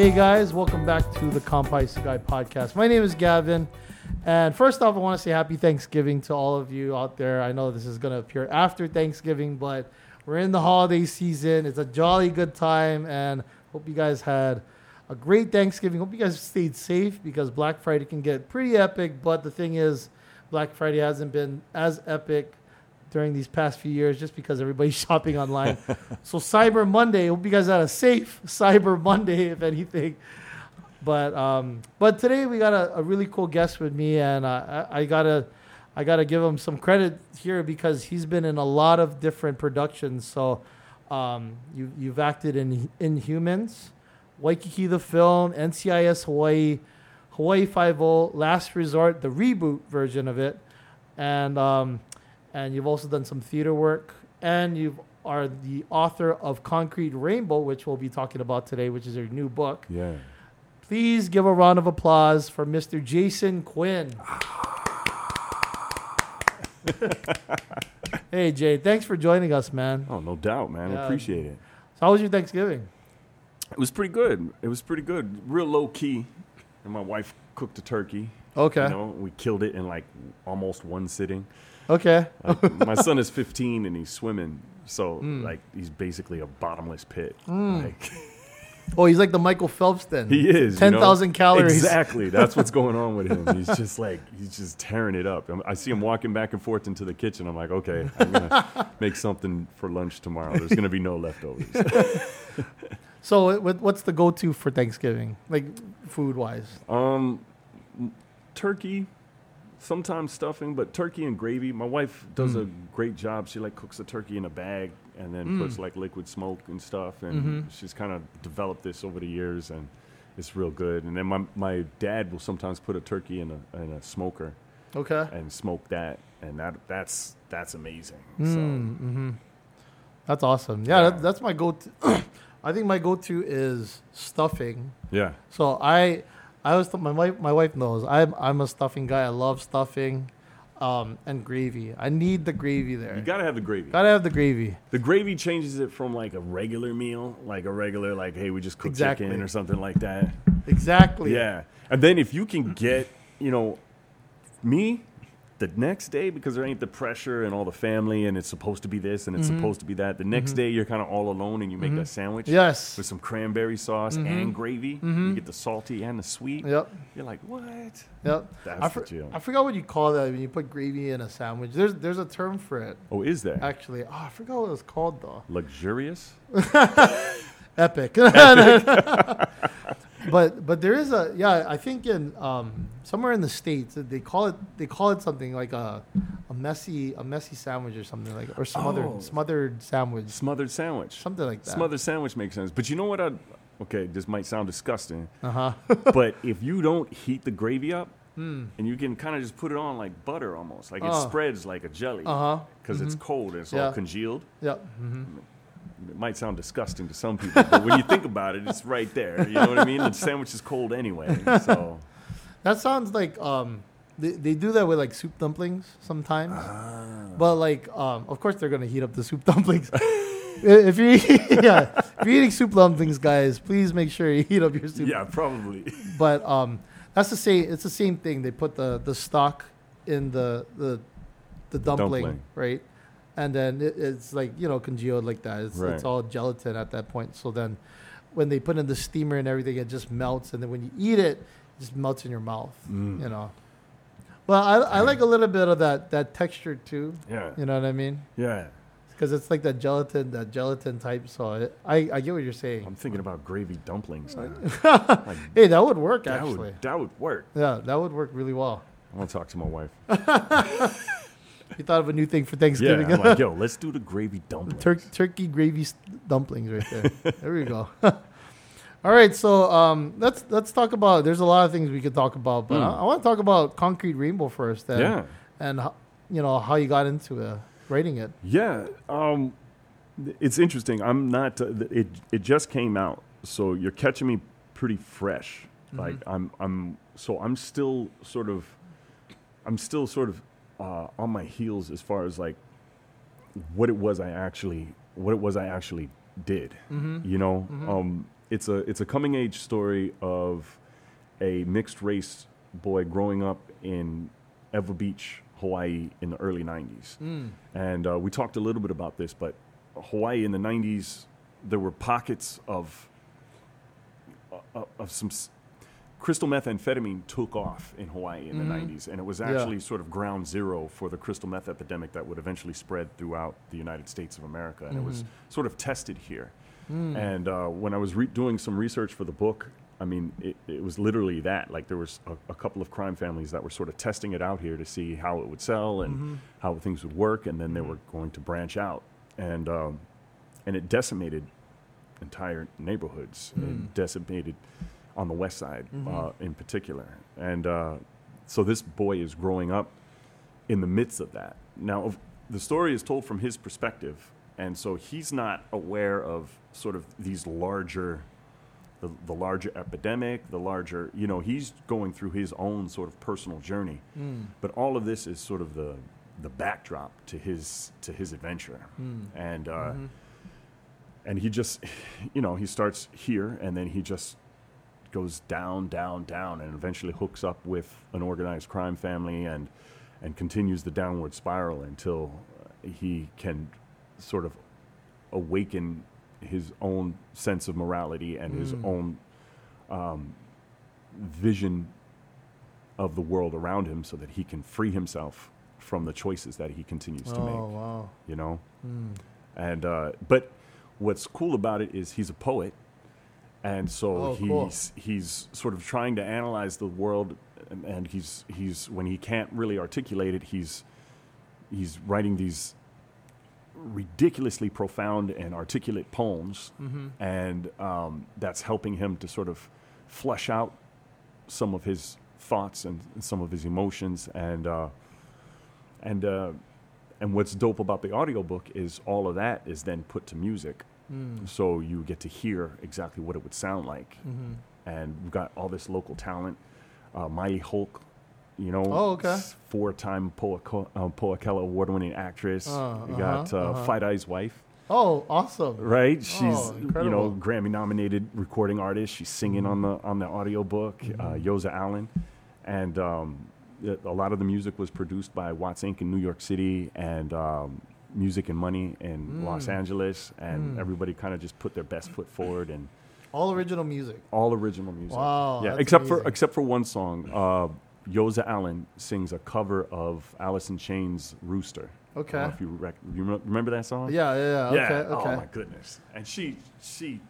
Hey guys, welcome back to the Compy Guy podcast. My name is Gavin, and first off, I want to say happy Thanksgiving to all of you out there. I know this is going to appear after Thanksgiving, but we're in the holiday season. It's a jolly good time, and hope you guys had a great Thanksgiving. Hope you guys stayed safe because Black Friday can get pretty epic. But the thing is, Black Friday hasn't been as epic during these past few years just because everybody's shopping online. so Cyber Monday, hope you guys had a safe Cyber Monday, if anything. But um, but today we got a, a really cool guest with me, and uh, I, I gotta I gotta give him some credit here because he's been in a lot of different productions. So um, you you've acted in Inhumans, Waikiki the film, NCIS Hawaii, Hawaii Five O, Last Resort, the reboot version of it, and um, and you've also done some theater work, and you are the author of Concrete Rainbow, which we'll be talking about today, which is your new book. Yeah. Please give a round of applause for Mr. Jason Quinn. hey Jay, thanks for joining us, man. Oh, no doubt, man. Yeah. Appreciate it. So how was your Thanksgiving? It was pretty good. It was pretty good. Real low key. And my wife cooked a turkey. Okay. You know, we killed it in like almost one sitting. Okay. Like, my son is 15 and he's swimming, so Hmm. like he's basically a bottomless pit. Like Oh, he's like the Michael Phelps then. he is. you know? calories. Exactly. That's what's going on with him. He's just like he's just tearing it up. I'm- see him walking back and forth into the kitchen. I'm like, okay, I'm gonna make something for lunch tomorrow. There's gonna be no leftovers. So what's the go-to for Thanksgiving, like food-wise? Um, turkey, sometimes stuffing, but turkey and gravy. My wife does Mm. a great job. She like cooks the turkey in a bag and then Mm. puts like liquid smoke and stuff. And Mhm. she's kind of developed this over the years, and it's real good. And then my my dad will sometimes put a turkey in a in a smoker Okay. and smoke that, and that that's that's amazing. Mm, hmm That's awesome. Yeah, Yeah. That, that's my go-to. I think my go-to is stuffing. Yeah, So I, I was my wife. My wife knows I'm I'm a stuffing guy. I love stuffing, um, and gravy. I need the gravy there. you gotta have the gravy. Gotta have the gravy. The gravy changes it from like a regular meal, like a regular like hey we just cook Exactly. chicken or something like that. Exactly. Yeah. And then if you can get, you know, me the next day because there ain't the pressure and all the family and it's supposed to be this and it's Mhm. supposed to be that. The next day you're kind of all alone and you make Mhm. that sandwich Yes. with some cranberry sauce and gravy. Mhm. You get the salty and the sweet. Yep. You're like, what? Yep. That's I, the deal. I forgot what you call that when you put gravy in a sandwich. There's there's a term for it Oh, is there? actually. Oh, I forgot what it was called though. Luxurious? Epic. but but there is a yeah. I think in um, somewhere in the states they call it they call it something like a a messy a messy sandwich or something like or smothered Oh. smothered sandwich Smothered sandwich. something like that. Smothered sandwich makes sense. But you know what? I, okay, this might sound disgusting, Uh huh. but if you don't heat the gravy up, mm. and you can kind of just put it on like butter almost, like it Oh. spreads like a jelly Uh huh. because it's cold and it's all Yeah. congealed. Yep. hmm It might sound disgusting to some people, but when you think about it, it's right there. You know what I mean? The sandwich is cold anyway, so That sounds like um, they, they do that with like soup dumplings sometimes. Ah. But like, um, of course they're gonna heat up the soup dumplings. if you're eating, yeah, if you're eating soup dumplings, guys, please make sure you heat up your soup. yeah, probably. But um, that's the same. It's the same thing. They put the the stock in the the the dumpling, dumpling. right? And then it, it's like you know congealed like that. It's, Right. it's all gelatin at that point. So then, when they put in the steamer and everything, it just melts. And then when you eat it, it just melts in your mouth. Mm. You know. Well, I, I like a little bit of that that texture too. Yeah, You know what I mean? yeah. Because it's like that gelatin, that gelatin type. So it, I I get what you're saying. I'm thinking about gravy dumplings. Like, Hey, that would work that actually. would that would work. Yeah, that would work really well. I want to talk to my wife. You thought of a new thing for Yeah, Thanksgiving. I'm like, yo, let's do the gravy dumplings. Tur- turkey gravy s- dumplings right there. there we go. All right, so um, let's let's talk about. There's a lot of things we could talk about, but Hmm. I, I want to talk about Concrete Rainbow first. And, yeah. and ho- you know how you got into uh, writing it. Yeah, um, it's interesting. I'm not. Uh, it it just came out, so you're catching me pretty fresh. Like I'm I'm so I'm still sort of I'm still sort of uh, on my heels as far as like what it was I actually what it was I actually did. Mm-hmm. You know, Mhm. um, it's a it's a coming age story of a mixed race boy growing up in Ewa Beach, Hawaii, in the early '90s. Mm. And uh, we talked a little bit about this, but Hawaii in the '90s, there were pockets of uh, of some s- crystal methamphetamine took off in Hawaii in the Mhm. 90s, and it was Yeah. actually sort of ground zero for the crystal meth epidemic that would eventually spread throughout the United States of America, and it was Mhm. sort of tested here. Mm. And uh, when I was re- doing some research for the book, I mean, it, it was literally that. Like there was a, a couple of crime families that were sort of testing it out here to see how it would sell and Mhm. how things would work, and then they Mhm. were going to branch out, and um, and it decimated entire neighborhoods, Mm. and decimated on the west side Mhm. uh, in particular, and uh, so this boy is growing up in the midst of that. Now, the story is told from his perspective, and so he's not aware of sort of these larger, the, the larger epidemic, the larger, you know, he's going through his own sort of personal journey. Mm. But all of this is sort of the the backdrop to his to his adventure, Mm. and uh, Mhm. and he just, you know, he starts here, and then he just goes down, down, down, and eventually hooks up with an organized crime family, and and continues the downward spiral until he can sort of awaken his own sense of morality and his Mm. own um, vision of the world around him, so that he can free himself from the choices that he continues to Oh make. wow. You know. Mm. And uh, but what's cool about it is he's a poet, and so Oh, he's cool. he's sort of trying to analyze the world, and, and he's he's when he can't really articulate it, he's he's writing these ridiculously profound and articulate poems, Mm-hmm. and um, that's helping him to sort of flesh out some of his thoughts and, and some of his emotions and uh, and uh, and what's dope about the audiobook is all of that is then put to music Mm. so you get to hear exactly what it would sound like Mm-hmm. and we've got all this local talent uh, Mai Hulk you know Oh, okay. four-time Poa, uh, Po'okela award-winning actress Uh, you got uh-huh, uh, uh-huh. Fight Eye's wife Oh, awesome. right she's Oh, you know grammy nominated recording artist she's singing on the on the audiobook uh, Mhm. yoza allen and um, it- a lot of the music was produced by watts inc in new york city and um, music and money in los Mm. angeles and Mm. everybody kind of just put their best foot forward and All original music. all original music Wow. yeah except for except for one song uh, yoza allen sings a cover of alice in chains rooster I don't know Okay. if you, rec- you rem- remember that song Yeah, yeah, yeah. yeah. Okay, okay. Oh my goodness. And she she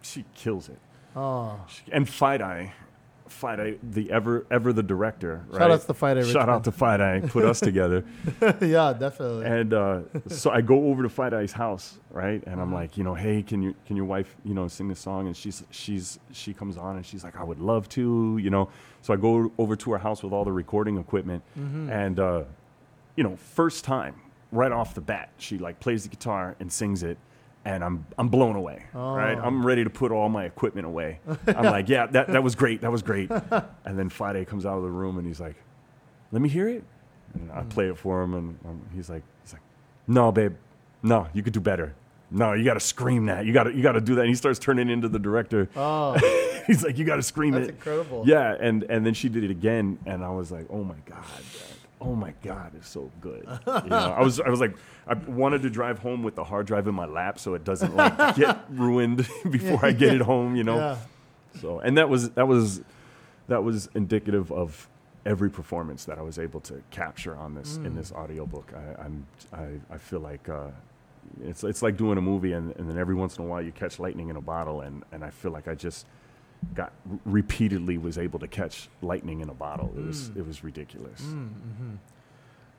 she kills it. Oh. She- and Fight Eye, Fight Eye, the ever ever the director. Right? Shout out to Fight Eye Shout out to Fight Eye. Put us together. yeah, definitely. And uh, so I go over to Fight Eye's house, right? And I'm Mhm. like, you know, hey, can you can your wife, you know, sing this song? And she's she's she comes on and she's like, I would love to, you know. So I go over to her house with all the recording equipment, Mhm. and uh, you know, first time, right off the bat, she like plays the guitar and sings it, and I'm I'm blown away. Right, Oh. I'm ready to put all my equipment away. I'm like, yeah, that that was great, that was great. and then Friday comes out of the room and he's like, let me hear it. And I Mm. play it for him, and um, he's like, he's like, no, babe, no, you could do better. No, you got to scream that. You got to you got to do that. And he starts turning into the director. oh, he's like, you got to scream that's it. incredible. Yeah, and and then she did it again, and I was like, oh my god. Oh my god, it's so good. You know, I was I was like, I wanted to drive home with the hard drive in my lap so it doesn't like get ruined before I get it home. You know, Yeah. so and that was that was that was indicative of every performance that I was able to capture on this in Mm. this audiobook. I, I'm I, I feel like. Uh, it's, it's like doing a movie and, and then every once in a while you catch lightning in a bottle and, and I feel like I just got repeatedly was able to catch lightning in a bottle. It was Mm. it was ridiculous. Mm-hmm.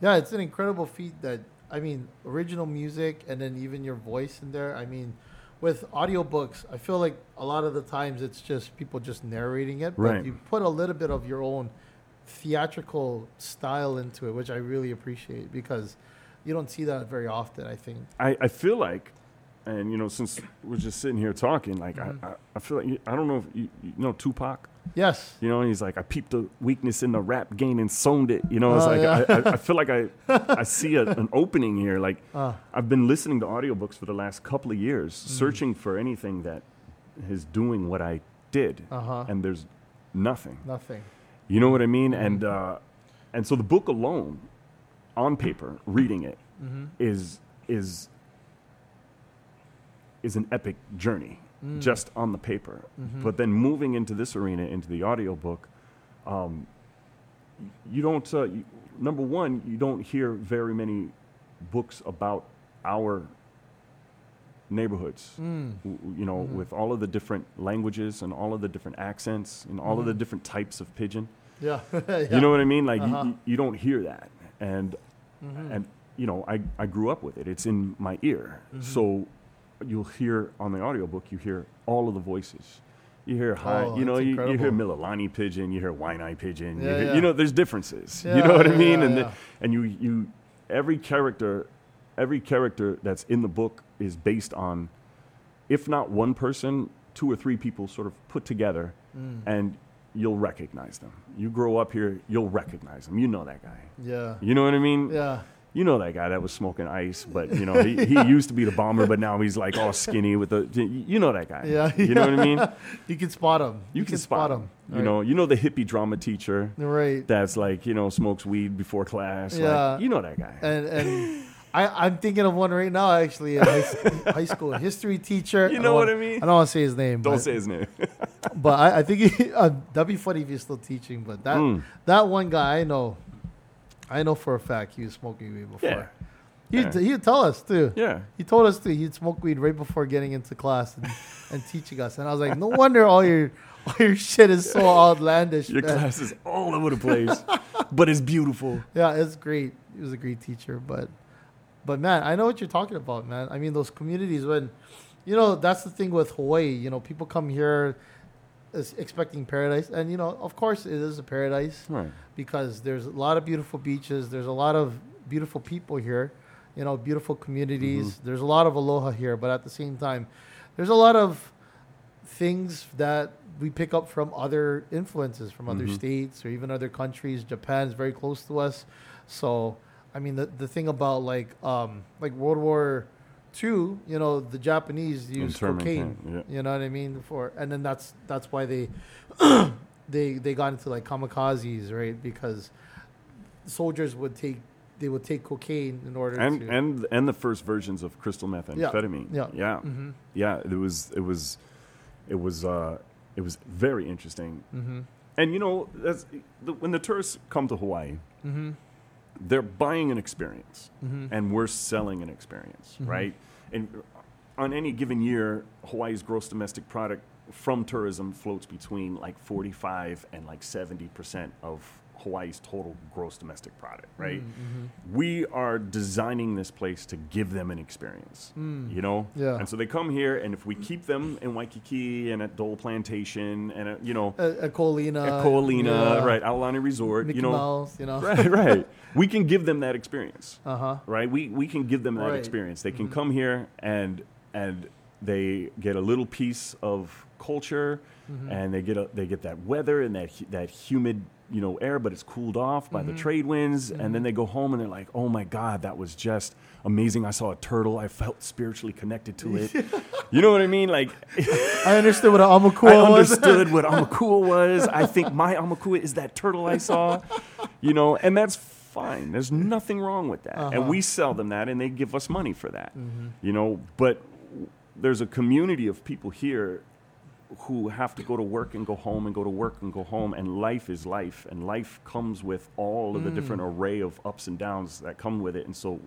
Yeah, it's an incredible feat that I mean, original music and then even your voice in there. I mean, with audiobooks, I feel like a lot of the times it's just people just narrating it, but Right. you put a little bit of your own theatrical style into it, which I really appreciate because you don't see that very often, I think. I, I feel like, and you know, since we're just sitting here talking, like Mhm. I, I, I feel like you, I don't know if you, you know Tupac. Yes. You know, and he's like, I peeped the weakness in the rap game and sowned it. You know, it's Oh, like yeah. I, I, I feel like I I see a, an opening here. Like Uh, I've been listening to audiobooks for the last couple of years, Mm. searching for anything that is doing what I did, Uh huh. and there's nothing. Nothing. You know what I mean? Mm-hmm. And uh, and so the book alone, on paper, reading it Mm-hmm. is is is an epic journey Mm. just on the paper. Mhm. But then moving into this arena, into the audiobook, um, you don't. Uh, you, number one, you don't hear very many books about our neighborhoods. Mm. You know, Mhm. with all of the different languages and all of the different accents and all of the Mhm. different types of pidgin. Yeah. yeah. You know what I mean? Like you- Uh-huh. you, you don't hear that, and Mhm. and you know I, I grew up with it it's in my ear Mhm. so you'll hear on the audiobook you hear all of the voices you hear high Oh, you know you, you hear. Mililani pidgin you hear Waianae pidgin you, hear- yeah. you know there's differences you know what I mean yeah, and the- and you you every character every character that's in the book is based on if not one person two or three people sort of put together Mm. and you'll recognize them you grow up here you'll recognize them you know that guy Yeah. you know what I mean? Yeah. You know that guy that was smoking ice, but you know he, he used to be the bomber, but now he's like all skinny with the. You know that guy. Yeah, You know what I mean? You can spot him. You, can, spot him. You Right. know, you know the hippie drama teacher Right. that's like you know smokes weed before class. Yeah. Like, you know that guy. And and I I'm thinking of one right now actually a high, high school history teacher. You know don't what wanna- I mean? I don't want to say his name. Don't but, say his name. But I, I think he, uh, that'd be funny if he's still teaching. But that Mm. that one guy I know, I know for a fact he was smoking weed before. Yeah. He'd, Yeah. he'd tell us too. Yeah. He told us to he'd smoke weed right before getting into class and, and teaching us. And I was like, no wonder all your all your shit is so outlandish. Your man. class is all over the place, but it's beautiful. Yeah, it's great. He was a great teacher, but but man, I know what you're talking about, man. I mean, those communities when you know that's the thing with Hawaii. You know, people come here is expecting paradise, and you know, of course, it is a paradise Right. because there's a lot of beautiful beaches. There's a lot of beautiful people here. You know, beautiful communities. Mm-hmm. There's a lot of aloha here, but at the same time, there's a lot of things that we pick up from other influences from other Mhm. states or even other countries. Japan's very close to us, so I mean the the thing about like um like World War Two, you know, the Japanese used cocaine. yeah. You know what I mean? For and then that's that's why they they they got into like kamikazes, right? Because soldiers would take they would take cocaine in order And to and and the first versions of crystal methamphetamine. Yeah. Yeah. hmm Yeah. It was it was it was uh it was very interesting hmm And you know, that's, the, when the tourists come to Hawaii, hmm they're buying an experience, hmm and we're selling an experience, Mhm. right? And on any given year, Hawaii's gross domestic product from tourism floats between like 45 and like 70 percent of Hawaii's total gross domestic product, right? hmm We are designing this place to give them an experience, Mm. you know? Yeah. And so they come here, and if we keep them in Waikiki and at Dole Plantation and at, you know, At, at Ko Olina, at Ko Olina, yeah. right, Aulani Resort, Mickey you know, Mouse, you know. right, right. We can give them that experience, Uh huh. right? We we can give them that Right. experience. They can Mhm. come here and and they get a little piece of culture, Mhm. and they get a, they get that weather and that that humid you know air, but it's cooled off by the Mhm. trade winds, Mhm. and then they go home and they're like, oh my god, that was just amazing. I saw a turtle. I felt spiritually connected to it. you know what I mean? Like. I understood what an aumakua I was. understood what Aumakua was. I think my Aumakua is that turtle I saw, you know, and that's fine. There's nothing wrong with that. And Uh-huh. we sell them that and they give us money for that, Mhm. you know, but there's a community of people here who have to go to work and go home and go to work and go home and life is life and life comes with all of the different Mm. array of ups and downs that come with it and so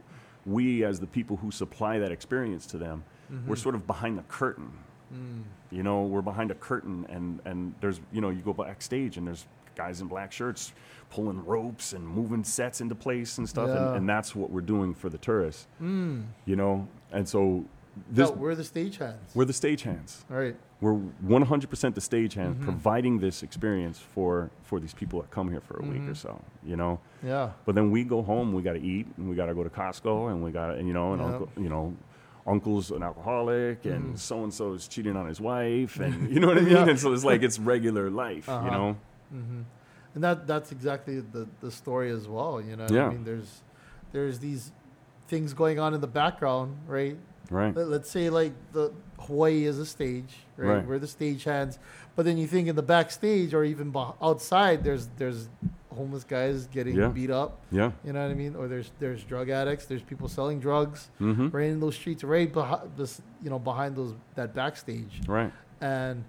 we as the people who supply that experience to them we're Mhm. sort of behind the curtain Mm. you know, we're behind a curtain, and and there's you know you go backstage and there's guys in black shirts pulling ropes and moving sets into place and stuff, Yeah. and, and that's what we're doing for the tourists, Mm. you know. And so this No, we're the stagehands. we're the stagehands. All right. We're 100% the stagehands, Mhm. providing this experience for for these people that come here for a week or Mhm. so, you know. Yeah. But then we go home, we got to eat, and we got to go to Costco, and we got to, you know, and Yeah. uncle, you know, uncle's an alcoholic, and so and so is cheating on his wife, and you know what I mean. Yeah. And so it's like it's regular life, Uh-huh. you know. And that that's exactly the the story as well. You know. Yeah. I mean, there's there's these things going on in the background, right? Right. Let, let's say like the Hawaii is a stage, right? Right. We're the stage hands, but then you think in the backstage or even outside, there's there's homeless guys getting Yeah. beat up. Yeah. You know what I mean? Or there's there's drug addicts. There's people selling drugs Mm-hmm. right in those streets, right behind this, you know, behind those that backstage. Right. And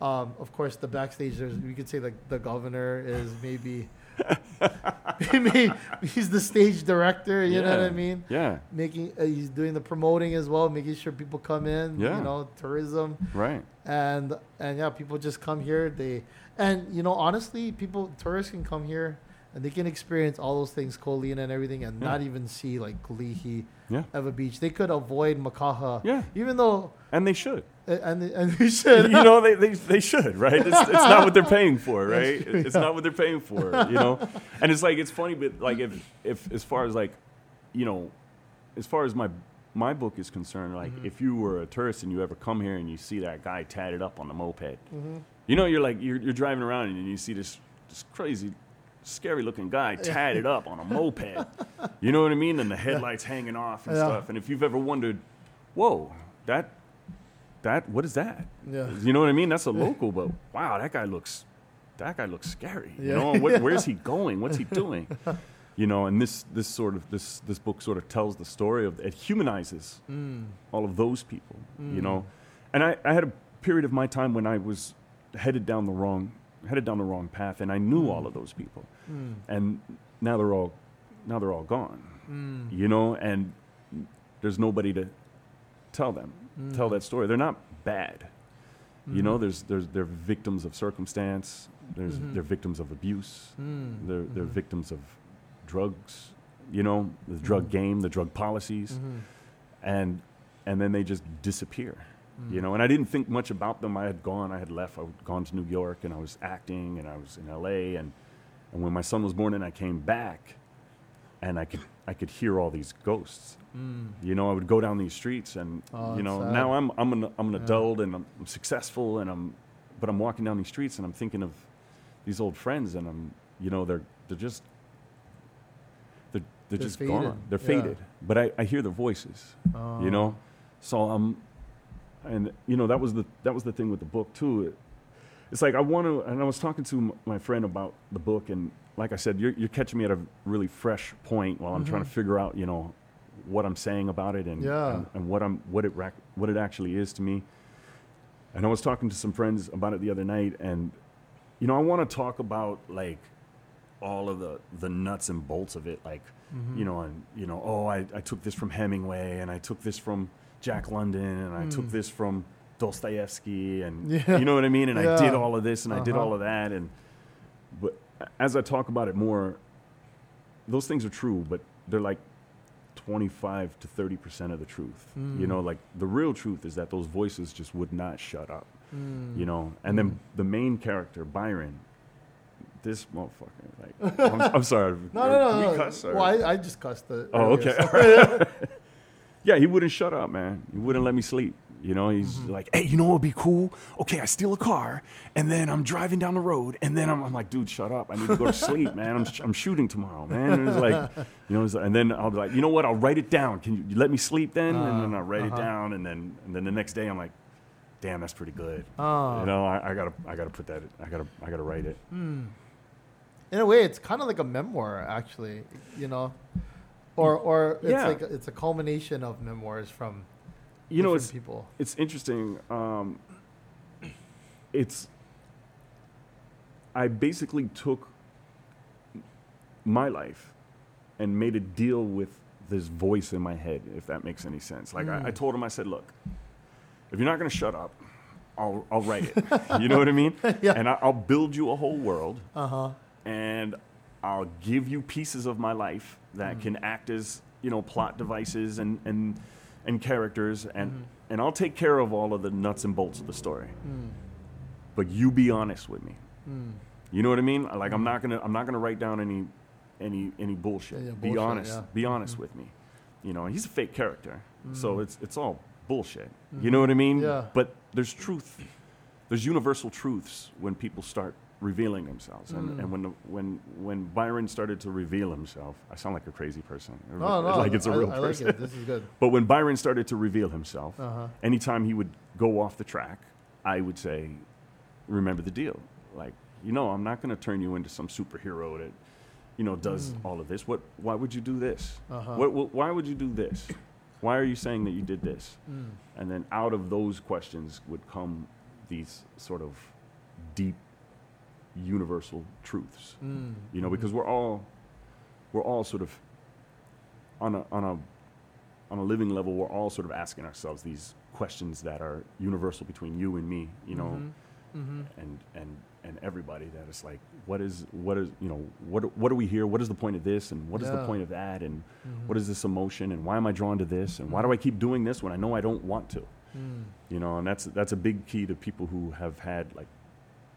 um, of course, the backstage. There's we could say like the governor is maybe. maybe he's the stage director. You know what I mean? Yeah. making uh, he's doing the promoting as well making sure people come in Yeah. you know tourism Right. and and yeah people just come here they and you know honestly people tourists can come here and they can experience all those things Ko Olina and everything and Yeah. not even see like Kalihi Yeah. Ewa Beach they could avoid Makaha Yeah. even though And they should. uh, and and we should you know, they, they, they should, right? It's, it's not what they're paying for, right? true, It's yeah. not what they're paying for, you know? And it's like, it's funny, but like, if, if as far as like, you know, as far as my, my book is concerned, like, Mhm. if you were a tourist and you ever come here and you see that guy tatted up on the moped, Mhm. you know, you're like, you're, you're driving around and you see this, this crazy, scary looking guy tatted up on a moped. You know what I mean? And the headlights hanging off and Yeah. stuff. And if you've ever wondered, whoa, that, that, what is that? yeah You know what I mean? That's a local, but wow, that guy looks, that guy looks scary. You know, what, where's he going? What's he doing? You know, and this this sort of this this book sort of tells the story of it humanizes mm. all of those people. You Mm. know, and I, I had a period of my time when I was headed down the wrong headed down the wrong path, and I knew all of those people, Mm. and now they're all now they're all gone. Mm. You know, and there's nobody to tell them Mm. tell that story. They're not bad. You know, Mhm. there's there's they're victims of circumstance. There's Mhm. they're victims of abuse. Mm. They're they're Mhm. victims of drugs. You know, the drug game, the drug policies, and and then they just disappear. You Mm. know, and I didn't think much about them. I had gone, I had left, I had gone to New York, and I was acting, and I was in L.A. and and when my son was born, and I came back, and I could I could hear all these ghosts. Mm. You know, I would go down these streets, and Oh, you know, sad. now I'm I'm an I'm an Yeah. adult and I'm, I'm successful, and I'm, but I'm walking down these streets, and I'm thinking of these old friends, and I'm, you know, they're they're just they're they're, They're just faded. gone. They're Yeah. faded, but I, I hear their voices. Oh. You know, so um, and you know that was the that was the thing with the book too. It, it's like I want to, and I was talking to m- my friend about the book, and like I said, you're, you're catching me at a really fresh point while I'm trying to Mhm. figure out, you know, what I'm saying about it and Yeah. and, and what I'm what it rac- what it actually is to me. And I was talking to some friends about it the other night, and you know, I want to talk about like all of the the nuts and bolts of it, like Mhm. you know, and you know, oh, I, I took this from Hemingway, and I took this from Jack London, and I took Mm. this from Dostoevsky, and Yeah. you know what I mean. And I did all of this, and I did Uh-huh. all of that, and but as I talk about it more, those things are true, but they're like twenty five to thirty percent of the truth. You Mm. know, like the real truth is that those voices just would not shut up. Mm. You know, and Mm. then the main character Byron. This motherfucker, like, I'm, I'm sorry. No, no, no. No. Well, I, I just cussed it. Oh, okay. Yeah, he wouldn't shut up, man. He wouldn't let me sleep. You know, he's Mm-hmm. like, hey, you know what would be cool? Okay, I steal a car, and then I'm driving down the road, and then I'm, I'm like, dude, shut up. I need to go to sleep, man. I'm, sh- I'm shooting tomorrow, man. And it's like, you know, and then I'll be like, you know what? I'll write it down. Can you, you let me sleep then? and then Uh, I'll write uh-huh. it down, and then and then the next day I'm like, damn, that's pretty good. Oh. You know, I, I gotta I gotta put that. I gotta I gotta write it. Hmm. In a way, it's kind of like a memoir, actually. You know, or or it's Yeah. like it's a culmination of memoirs from You know, it's people. it's interesting. Um, it's I basically took my life and made a deal with this voice in my head, if that makes any sense. Like I, I Mm. told him, I said, "Look, if you're not going to shut up, I'll I'll write it. you know what I mean? Yeah. And I, I'll build you a whole world, Uh huh. and I'll give you pieces of my life that can act as you know plot devices and and and characters and Mhm. and I'll take care of all of the nuts and bolts of the story. Mm. But you be honest with me. Mm. You know what I mean? Like I'm not gonna I'm not gonna write down any any any bullshit. Yeah, yeah, be honest. yeah. Be honest Mhm. with me. You know, he's a fake character, so Mhm. it's it's all bullshit. You know what I mean? Yeah. But there's truth. There's universal truths when people start revealing themselves. And, Mm. and when, the, when, when Byron started to reveal himself, I sound like a crazy person. No, no, like it's a I, real I person. like it. This is good. But when Byron started to reveal himself, Uh-huh. anytime he would go off the track, I would say, remember the deal. Like, you know, I'm not going to turn you into some superhero that, you know, does Mm. all of this. What, why would you do this? Uh-huh. What, what, why would you do this? Why are you saying that you did this? Mm. And then out of those questions would come these sort of deep, universal truths. Mm. You know, because we're all, we're all sort of, on a on a, on a living level, we're all sort of asking ourselves these questions that are universal between you and me. You know, Mhm. Mhm. and and and everybody that is like, what is what is you know what what are we here? What is the point of this? And what is the point of that? And Mhm. what is this emotion? And why am I drawn to this? And why do I keep doing this when I know I don't want to? Mm. You know, and that's that's a big key to people who have had like,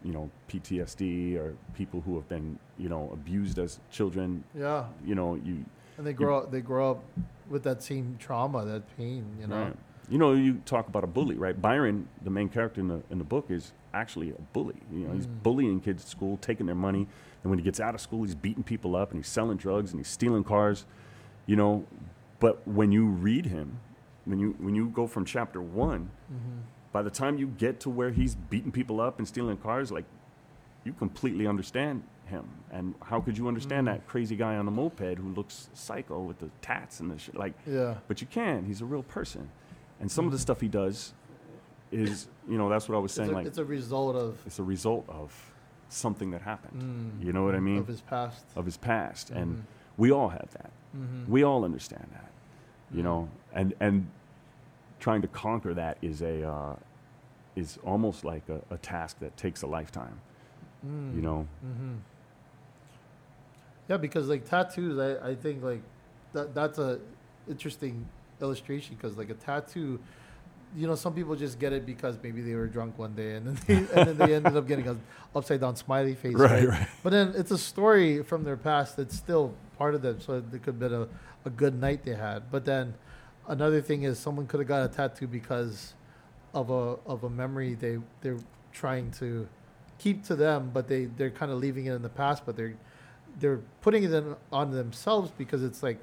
you know, PTSD or people who have been you know abused as children. Yeah, You know, you and they grow up. They grow up with that same trauma, that pain. You know. Right. You know, you talk about a bully, right? Byron, the main character in the in the book, is actually a bully. You know, he's Mm. bullying kids at school, taking their money, and when he gets out of school, he's beating people up and he's selling drugs and he's stealing cars. You know, but when you read him, when you when you go from chapter one, Mhm. By the time you get to where he's beating people up and stealing cars, like you completely understand him. And how could you understand Mm. that crazy guy on the moped who looks psycho with the tats and the shit? Like Yeah. but you can. He's a real person, and some of the Mhm. stuff he does is, you know, that's what I was It's saying. a, like it's a result of. it's a result of something that happened Mm, You know what I mean? Of his past. of his past, and Mhm. we all have that. We all understand that, you know, and and trying to conquer that is a uh, is almost like a, a task that takes a lifetime. Mm. You know, hmm Yeah, because like tattoos, I, I think like that that's a interesting illustration because like a tattoo, you know, some people just get it because maybe they were drunk one day and then they, and then they ended up getting a upside down smiley face. right. But then it's a story from their past that's still part of them, so it could have been a, a good night they had. But then another thing is someone could have got a tattoo because of a of a memory they they're trying to keep to them, but they they're kind of leaving it in the past, but they're they're putting it in, on themselves because it's like,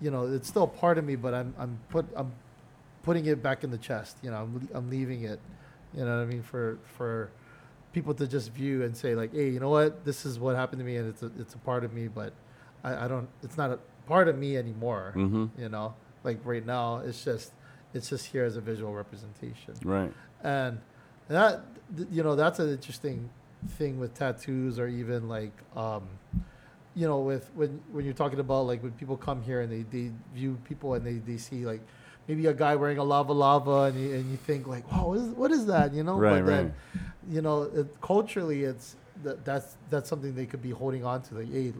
you know, it's still part of me, but I'm I'm put I'm putting it back in the chest. You know, I'm I'm leaving it. You know what I mean for for people to just view and say like, hey, you know what, this is what happened to me, and it's a it's a part of me, but I, I don't. It's not a part of me anymore. Mm-hmm. You know, like right now, it's just it's just here as a visual representation Right. and that you know that's an interesting thing with tattoos or even like um you know with when when you're talking about like when people come here and they, they view people and they, they see like maybe a guy wearing a lava lava and you, and you think like wow what is, what is that you know Right. but then Right. you know it, culturally it's that that's that's something they could be holding on to like hey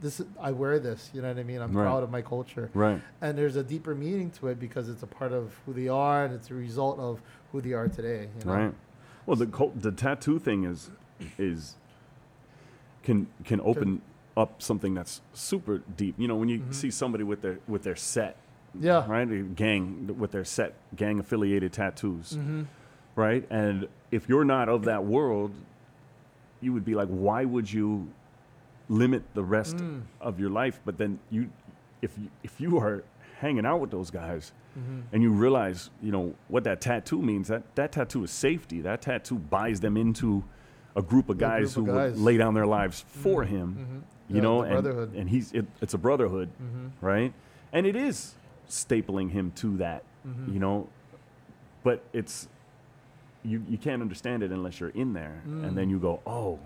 this I wear this you know what I mean I'm Right. proud of my culture Right. and there's a deeper meaning to it because it's a part of who they are and it's a result of who they are today. You know? Right. Well, the cult, the tattoo thing is is can can open up something that's super deep. You know, when you Mhm. see somebody with their with their set, Yeah. right, a gang with their set gang affiliated tattoos, Mm-hmm. right, and if you're not of that world, you would be like, why would you limit the rest Mm. of your life? But then you, if you, if you are hanging out with those guys Mm-hmm. and you realize, you know, what that tattoo means. That that tattoo is safety. That tattoo buys them into a group of guys group who of would lay down their lives for him. Mm-hmm. You know, the and, brotherhood. and he's it, it's a brotherhood, mm-hmm. right? And it is stapling him to that, Mm-hmm. you know, but it's you you can't understand it unless you're in there, and then Mm. you go, oh,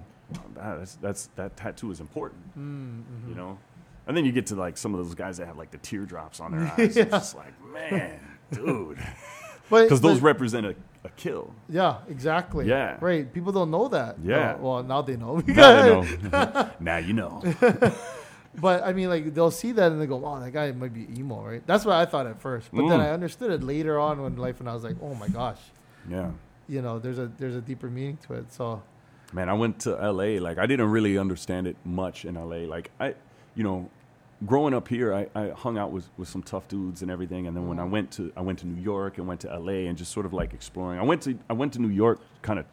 that's that's that tattoo is important, Mm-hmm. you know. And then you get to like some of those guys that have like the teardrops on their eyes. Yeah. It's just like, man, dude. Because those but- represent a, a kill. yeah, exactly. Yeah. Right. People don't know that. Yeah. Uh, well, now they know. Now they know. now you know. But I mean, like they'll see that and they go, "Oh, that guy might be emo, right?" That's what I thought at first. But then Mm. I understood it later on in life, and I was like, "Oh my gosh." Yeah, You know, there's a there's a deeper meaning to it. So, man. I went to L.A. Like I didn't really understand it much in L.A. Like I, you know, growing up here, I, I hung out with, with some tough dudes and everything. And then when I Mm. went to I went to New York and went to L.A. and just sort of like exploring. I went to I went to New York kind of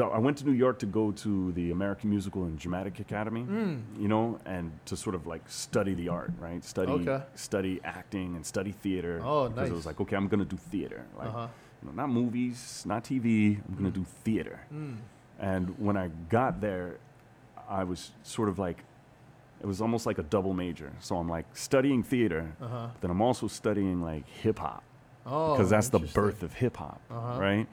I went to New York to go to the American Musical and Dramatic Academy, Mm. you know, and to sort of like study the art, right? Study Okay. study acting and study theater. Oh, because it was like, okay, I'm gonna do theater, like Uh-huh. you know, not movies, not TV. I'm gonna do theater. Mm. And when I got there, I was sort of like, it was almost like a double major. So I'm like studying theater, Uh-huh. then I'm also studying like hip hop Oh, because that's the birth of hip hop, Uh-huh. right?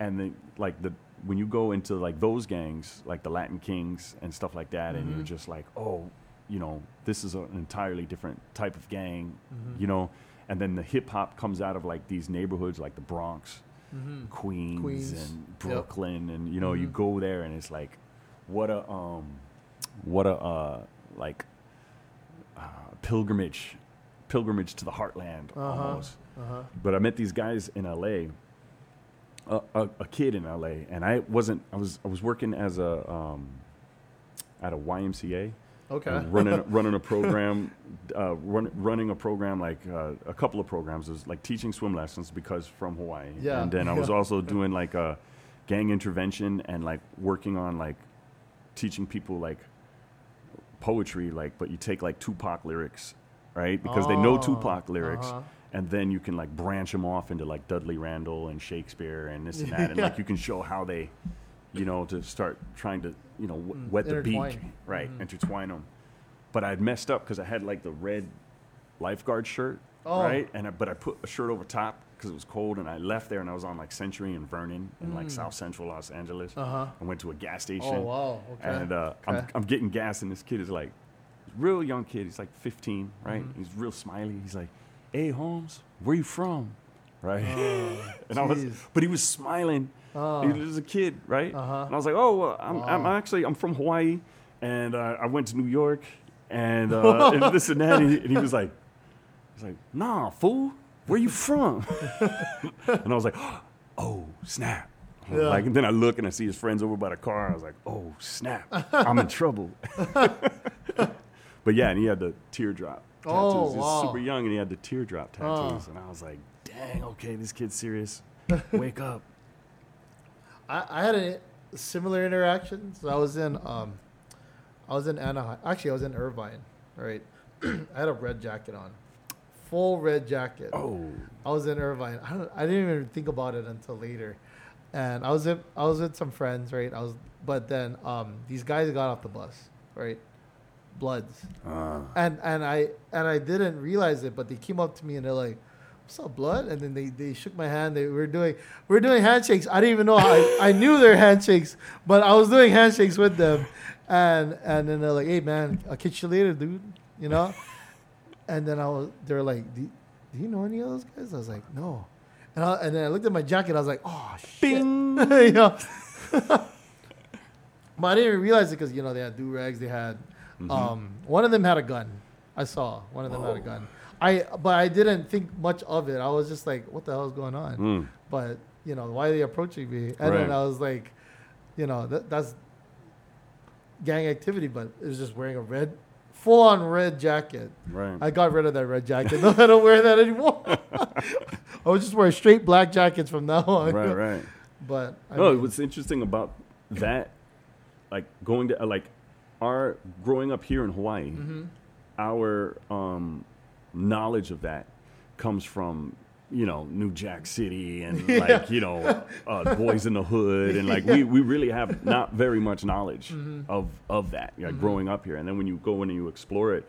And the like the when you go into like those gangs, like the Latin Kings and stuff like that, and you're Mhm. just like, oh, you know, this is an entirely different type of gang, Mhm. you know. And then the hip hop comes out of like these neighborhoods, like the Bronx, Mhm. Queens, Queens. and Yep. Brooklyn, and you know, you Mhm. go there and it's like, what a um, what a uh, like uh, pilgrimage, pilgrimage to the heartland Uh-huh. almost. Uh-huh. But I met these guys in L.A. A, a, a kid in L.A. and I wasn't. I was. I was working as a um, at a YMCA, Okay. uh, running running a program, uh, run, running a program like uh, a couple of programs. is like teaching swim lessons because from Hawaii. Yeah. And then I was Yeah. also doing like a gang intervention and like working on like teaching people like poetry. Like, but you take like Tupac lyrics, right? Because they know Oh, Tupac lyrics. uh-huh. And then you can like branch them off into like Dudley Randall and Shakespeare and this and that, and like you can show how they, you know, to start trying to, you know, w- Mm, wet the beak, right, Mhm. intertwine them. But I'd messed up because I had like the red lifeguard shirt, Oh. right, and I, but I put a shirt over top because it was cold, and I left there and I was on like Century and Vernon in like Mm. South Central Los Angeles. Uh-huh. I went to a gas station. Oh, wow. Okay. And uh, I'm, Okay. I'm getting gas, and this kid is like, real young kid. He's like 15, right? Mhm. He's real smiley. He's like, "Hey, Holmes, where you from?" Right? Oh, and I was, but he was smiling. Oh. He was a kid, right? Uh-huh. And I was like, "Oh, well, I'm, I'm actually I'm from Hawaii, and uh, I went to New York, and, uh, and this and that." And he, and he was like, "He's like, nah, fool, where you from?" and I was like, "Oh, snap." Yeah. Like, and then I look and I see his friends over by the car. I was like, "Oh snap, I'm in trouble." but yeah, and he had the teardrop tattoos. Oh, he was wow. super young, and he had the teardrop Oh. tattoos. And I was like, "Dang, okay, this kid's serious. Wake up." I, I had a similar interaction. So I was in um, I was in Anaheim. Actually, I was in Irvine. Right, I had a red jacket on, full red jacket. Oh, I was in Irvine. I don't. I didn't even think about it until later, and I was in, I was with some friends. Right, I was. But then um, these guys got off the bus. Right, Bloods. uh, and and I and I didn't realize it, but they came up to me and they're like, "What's up, blood?" And then they, they shook my hand. They were doing we are doing handshakes. I didn't even know how I, I knew their handshakes, but I was doing handshakes with them, and and then they're like, "Hey man, I'll catch you later, dude," you know. and then I was they're like, "Do, do you know any of those guys?" I was like, "No," and I, and then I looked at my jacket. I was like, "Oh shit," bing. you know. but I didn't even realize it because you know they had do rags. They had um, one of them had a gun. I saw one of them had a gun. I but I didn't think much of it. I was just like, what the hell is going on? Mm. But you know, why are they approaching me? And then I was like, you know, that, that's gang activity. But it was just wearing a red, full on red jacket. Right. I got rid of that red jacket. No, I don't wear that anymore. I was just wearing straight black jackets from now on. right. Right. But I no, mean, what's interesting about that, like going to like our growing up here in Hawaii, Mm-hmm. our um, knowledge of that comes from you know New Jack City and Yeah. like you know uh, Boyz n the Hood and like we, we really have not very much knowledge Mm-hmm. of of that like growing up here and then when you go in and you explore it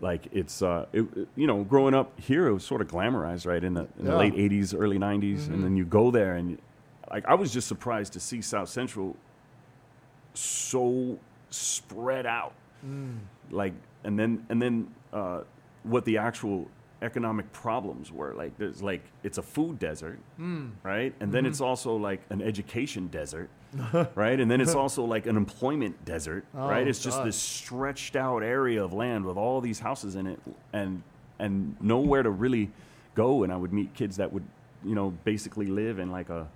like it's uh it, you know growing up here it was sort of glamorized right in the in the Yeah. late 80s early 90s Mhm. and then you go there and like I was just surprised to see South Central so spread out mm, like and then and then uh, what the actual economic problems were. Like there's like it's a food desert mm, right? And then it's also like an education desert right? And then it's also like an employment desert right? Oh, it's just this stretched out area of land with all these houses in it and and nowhere to really go. And i would meet kids that would you know basically live in like a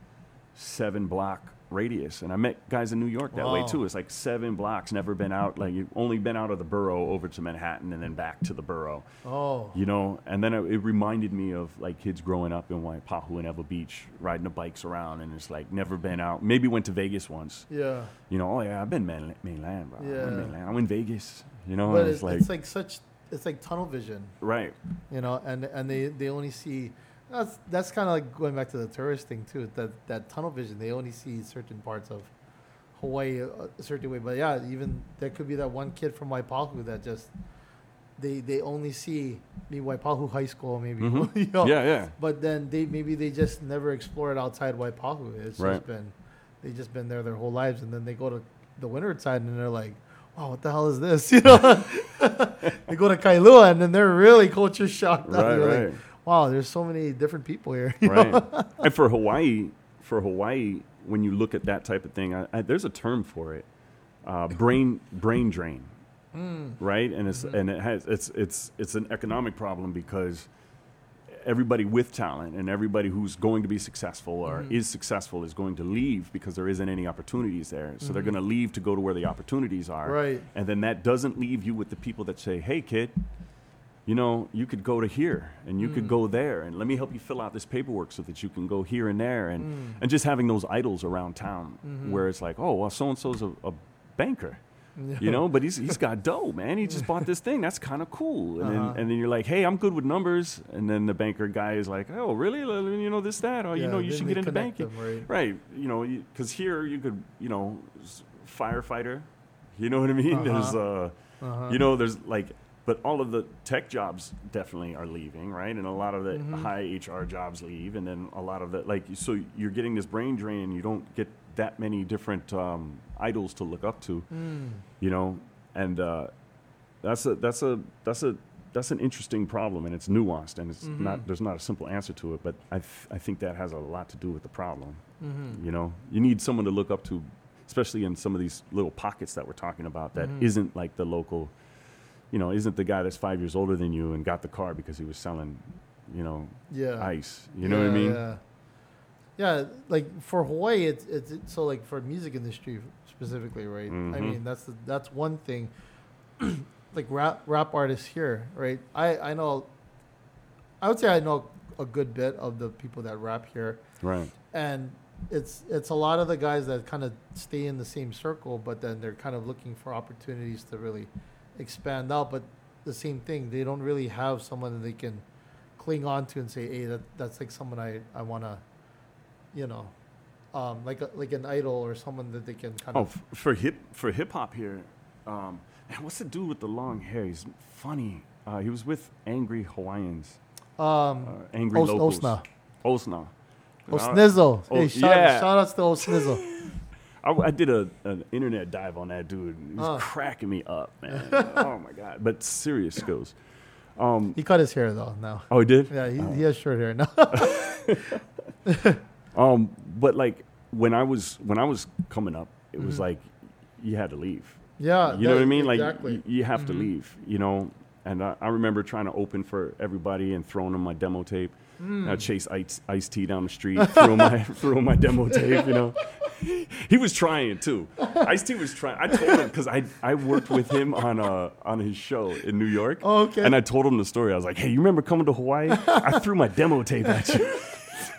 seven block radius. And I met guys in New York that way too. It's like seven blocks, never been out. Like you've only been out of the borough over to Manhattan and then back to the borough. Oh. You know, and then it, it reminded me of like kids growing up in Waipahu and Ewa Beach, riding the bikes around, and it's like never been out. Maybe went to Vegas once. Yeah. You know, oh yeah, I've been main, mainland, bro. Yeah. I'm mainland. I'm in Vegas. You know, But it's, it's like, it's like such it's like tunnel vision, right, you know, and and they they only see that's that's kind of like going back to the tourist thing too. That that tunnel vision, they only see certain parts of Hawaii a, a certain way. But yeah, even there could be that one kid from Waipahu that just they they only see the Waipahu High School maybe, Mhm. you know. yeah, yeah, But then they maybe they just never explored outside Waipahu. It's Right. just been they just been there their whole lives, and then they go to the winter side and they're like, "Wow, what the hell is this?" You know. they go to Kailua and then they're really culture shocked. right, right. Like, wow, there's so many different people here. right. and for Hawaii, for Hawaii, when you look at that type of thing, I, I, there's a term for it, uh, brain brain drain, Mm. right? And it's and it has it's it's it's an economic problem because everybody with talent and everybody who's going to be successful or is successful is going to leave because there isn't any opportunities there. So they're going to leave to go to where the opportunities are. Right. And then that doesn't leave you with the people that say, "Hey, kid." You know, you could go to here and you could go there, and let me help you fill out this paperwork so that you can go here and there, and, and just having those idols around town, where it's like, oh, well, so and so's a, a banker, you know, but he's he's got dough, man. He just bought this thing. That's kind of cool. And Uh-huh. then and then you're like, hey, I'm good with numbers. And then the banker guy is like, oh, really? You know this that? Oh, you know you should get into banking, them, right. right? You know, because here you could, you know, firefighter. You know what I mean? There's uh, Uh-huh. you know, there's like. But all of the tech jobs definitely are leaving, right? And a lot of the Mm-hmm. high HR jobs leave, and then a lot of the like. So you're getting this brain drain, and you don't get that many different um, idols to look up to Mm. you know and uh, that's a that's a that's a that's an interesting problem and it's nuanced and it's Mm-hmm. not there's not a simple answer to it but I, th- I think that has a lot to do with the problem Mhm. you know you need someone to look up to especially in some of these little pockets that we're talking about that Mhm. not like the local you know isn't the guy that's five years older than you and got the car because he was selling you know Yeah. ice you know what i mean Yeah. Yeah, like for Hawaii, it's, it's it's so like for music industry specifically, right? I Mhm. mean, that's the, that's one thing. like rap rap artists here, right? I I know. I would say I know a good bit of the people that rap here, right and it's it's a lot of the guys that kind of stay in the same circle, but then they're kind of looking for opportunities to really expand out. But the same thing, they don't really have someone that they can cling on to and say, "Hey, that that's like someone I I want to, you know, um, like a, like an idol or someone that they can kind Oh, of." f- for hip for hip hop here, um, man, what's the dude with the long hair? He's funny. Uh, he was with Angry Hawaiians, Um, uh, Angry Os- Locals. Osna, Osna. Osnizzle. Oh, hey, shout, yeah. shout outs to Osnizzle. I, I did a, an internet dive on that dude. He was cracking me up, man. oh my god! But serious skills. Um, he cut his hair though now. oh, he did. Yeah, he, he has short hair now. Um, but like when I was when I was coming up, it was Mhm. like you had to leave. yeah, you know that- what I mean? Exactly. Like y- you have to Mhm. leave. You know. And I, I remember trying to open for everybody and throwing them my demo tape. Mm. I chase Ice, Ice T down the street, throw my throw my demo tape. You know, he was trying too. Ice T was trying. I told him because I I worked with him on uh on his show in New York. Oh, okay. And I told him the story. I was like, "Hey, you remember coming to Hawaii? I threw my demo tape at you.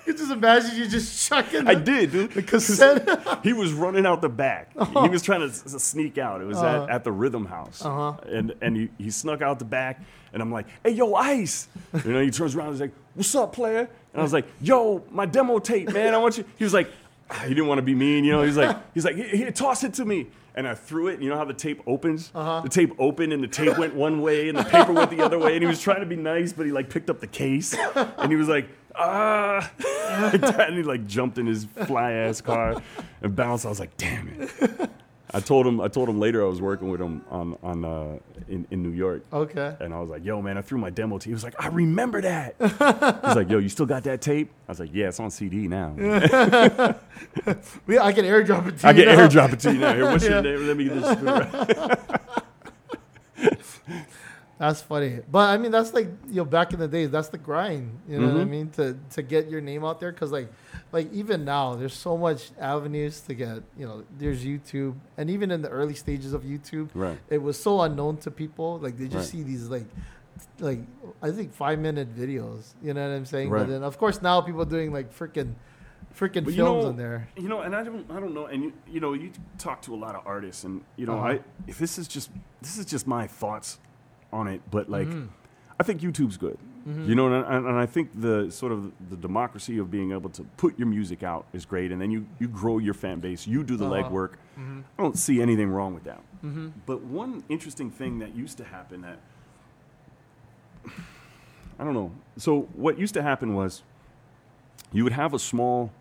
You just imagine you just chucking I did, dude. the cassette. He was running out the back. He was trying to s- s- sneak out. It was Uh-huh. at, at the Rhythm House, Uh-huh. and and he, he snuck out the back. And I'm like, "Hey, yo, Ice!" You know, he turns around. and He's like, "What's up, player?" And I was like, "Yo, my demo tape, man. I want you." He was like, he didn't want to be mean, you know. He's like, he's like, "Here, toss it to me." And I threw it. You know how the tape opens? Uh-huh. The tape opened, and the tape went one way, and the paper went the other way. And he was trying to be nice, but he like picked up the case, and he was like, "Ah!" and he like jumped in his fly ass car and bounced. I was like, "Damn it!" I told him. I told him later I was working with him on on uh, in in New York, okay. and I was like, "Yo, man, I threw my demo tape." He was like, "I remember that." He's like, "Yo, you still got that tape?" I was like, "Yeah, it's on CD now. I can airdrop it to I you. can now. airdrop it to you now. Here, what's Yeah. your name? Let me just." That's funny, but I mean that's like you know back in the days. That's the grind. You know what I Mhm. mean to to get your name out there because like like even now, there's so much avenues to get. You know, there's YouTube, and even in the early stages of YouTube, Right. it was so unknown to people. Like they just Right. see these like, like I think five minute videos. You know what I'm saying? Right. But then of course now people are doing like freaking, freaking films know- in there. You know, and I don't, I don't know, and you, you know, you talk to a lot of artists, and you know, Uh-huh. I, if this is just, this is just my thoughts on it, but like, Mhm. I think YouTube's good. Mhm. You know, and, and, and I think the sort of the democracy of being able to put your music out is great, and then you you grow your fan base, you do the Uh-huh. legwork. Mhm. I don't see anything wrong with that. Mhm. But one interesting thing that used to happen that I don't know. So what used to happen was you would have a small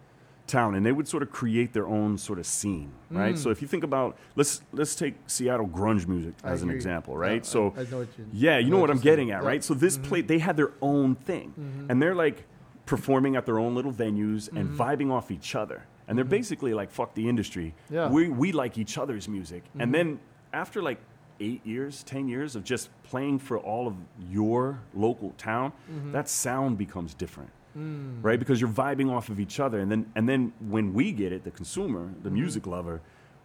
town and they would sort of create their own sort of scene, right? Mm. So if you think about let's let's take Seattle grunge music as an example, right? I- so I, know what you. yeah, you I know what I'm saying. getting at, Yeah. right? So this Mhm. play they had their own thing. Mhm. And they're like performing at their own little venues and Mhm. vibing off each other. And they're Mhm. basically like fuck the industry. Yeah. We we like each other's music. And then after like 8 years, 10 years of just playing for all of your local town, Mhm. that sound becomes different. Mm. Right? Because you're vibing off of each other and then and then when we get it, the consumer, the Mhm. music lover,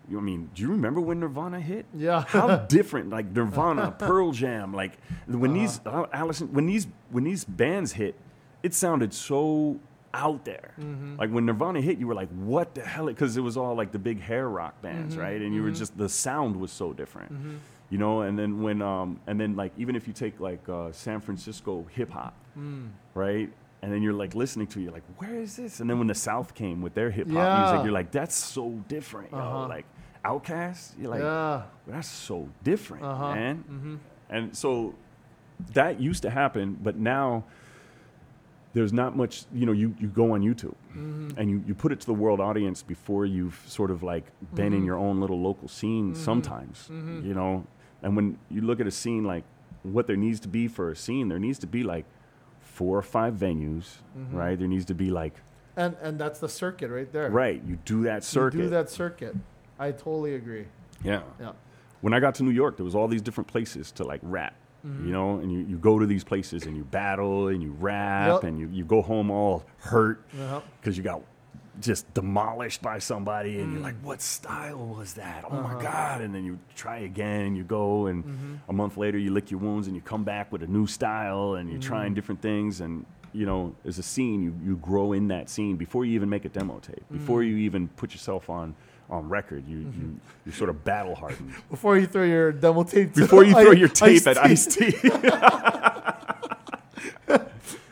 you I mean, do you remember when Nirvana hit? Yeah. how different like Nirvana, Pearl Jam, like when these uh, Allison, when these when these bands hit, it sounded so out there. Mhm. Like when Nirvana hit, you were like, "What the hell?" Because it was all like the big hair rock bands, Mhm, right? And you were mhm. just the sound was so different, Mhm. you know. And then when um and then like even if you take like uh, San Francisco hip hop, Mm. right? And then you're like listening to it, you're like, where is this? And then when the South came with their hip hop Yeah. music, you're like, that's so different. Uh-huh. Like Outkast, you're like, yeah. that's so different, Uh-huh. man. Mm-hmm. And so that used to happen, but now there's not much, you know, you, you go on YouTube Mm-hmm. and you, you put it to the world audience before you've sort of like been in Mhm. your own little local scene Mhm. sometimes, Mhm. you know. And when you look at a scene like what there needs to be for a scene, there needs to be like four or five venues, Mhm. right? There needs to be like, And and that's the circuit right there. right, you do that circuit. You do that circuit. I totally agree. Yeah. Yeah. when I got to New York, there was all these different places to like rap, Mhm. you know, and you, you go to these places and you battle and you rap Yep. and you, you go home all hurt Uh-huh. because you got just demolished by somebody and you're Mm. like, what style was that? Oh Uh-huh. my God. And then you try again and you go and Mhm. a month later you lick your wounds and you come back with a new style and you're trying Mm. different things and you know, as a scene, you, you grow in that scene before you even make a demo tape, before Mm. you even put yourself on on record. You Mm-hmm. you you sort of battle hardened. Before you throw your demo tape. Before you throw Ice- your tape at Ice-T. Ice T.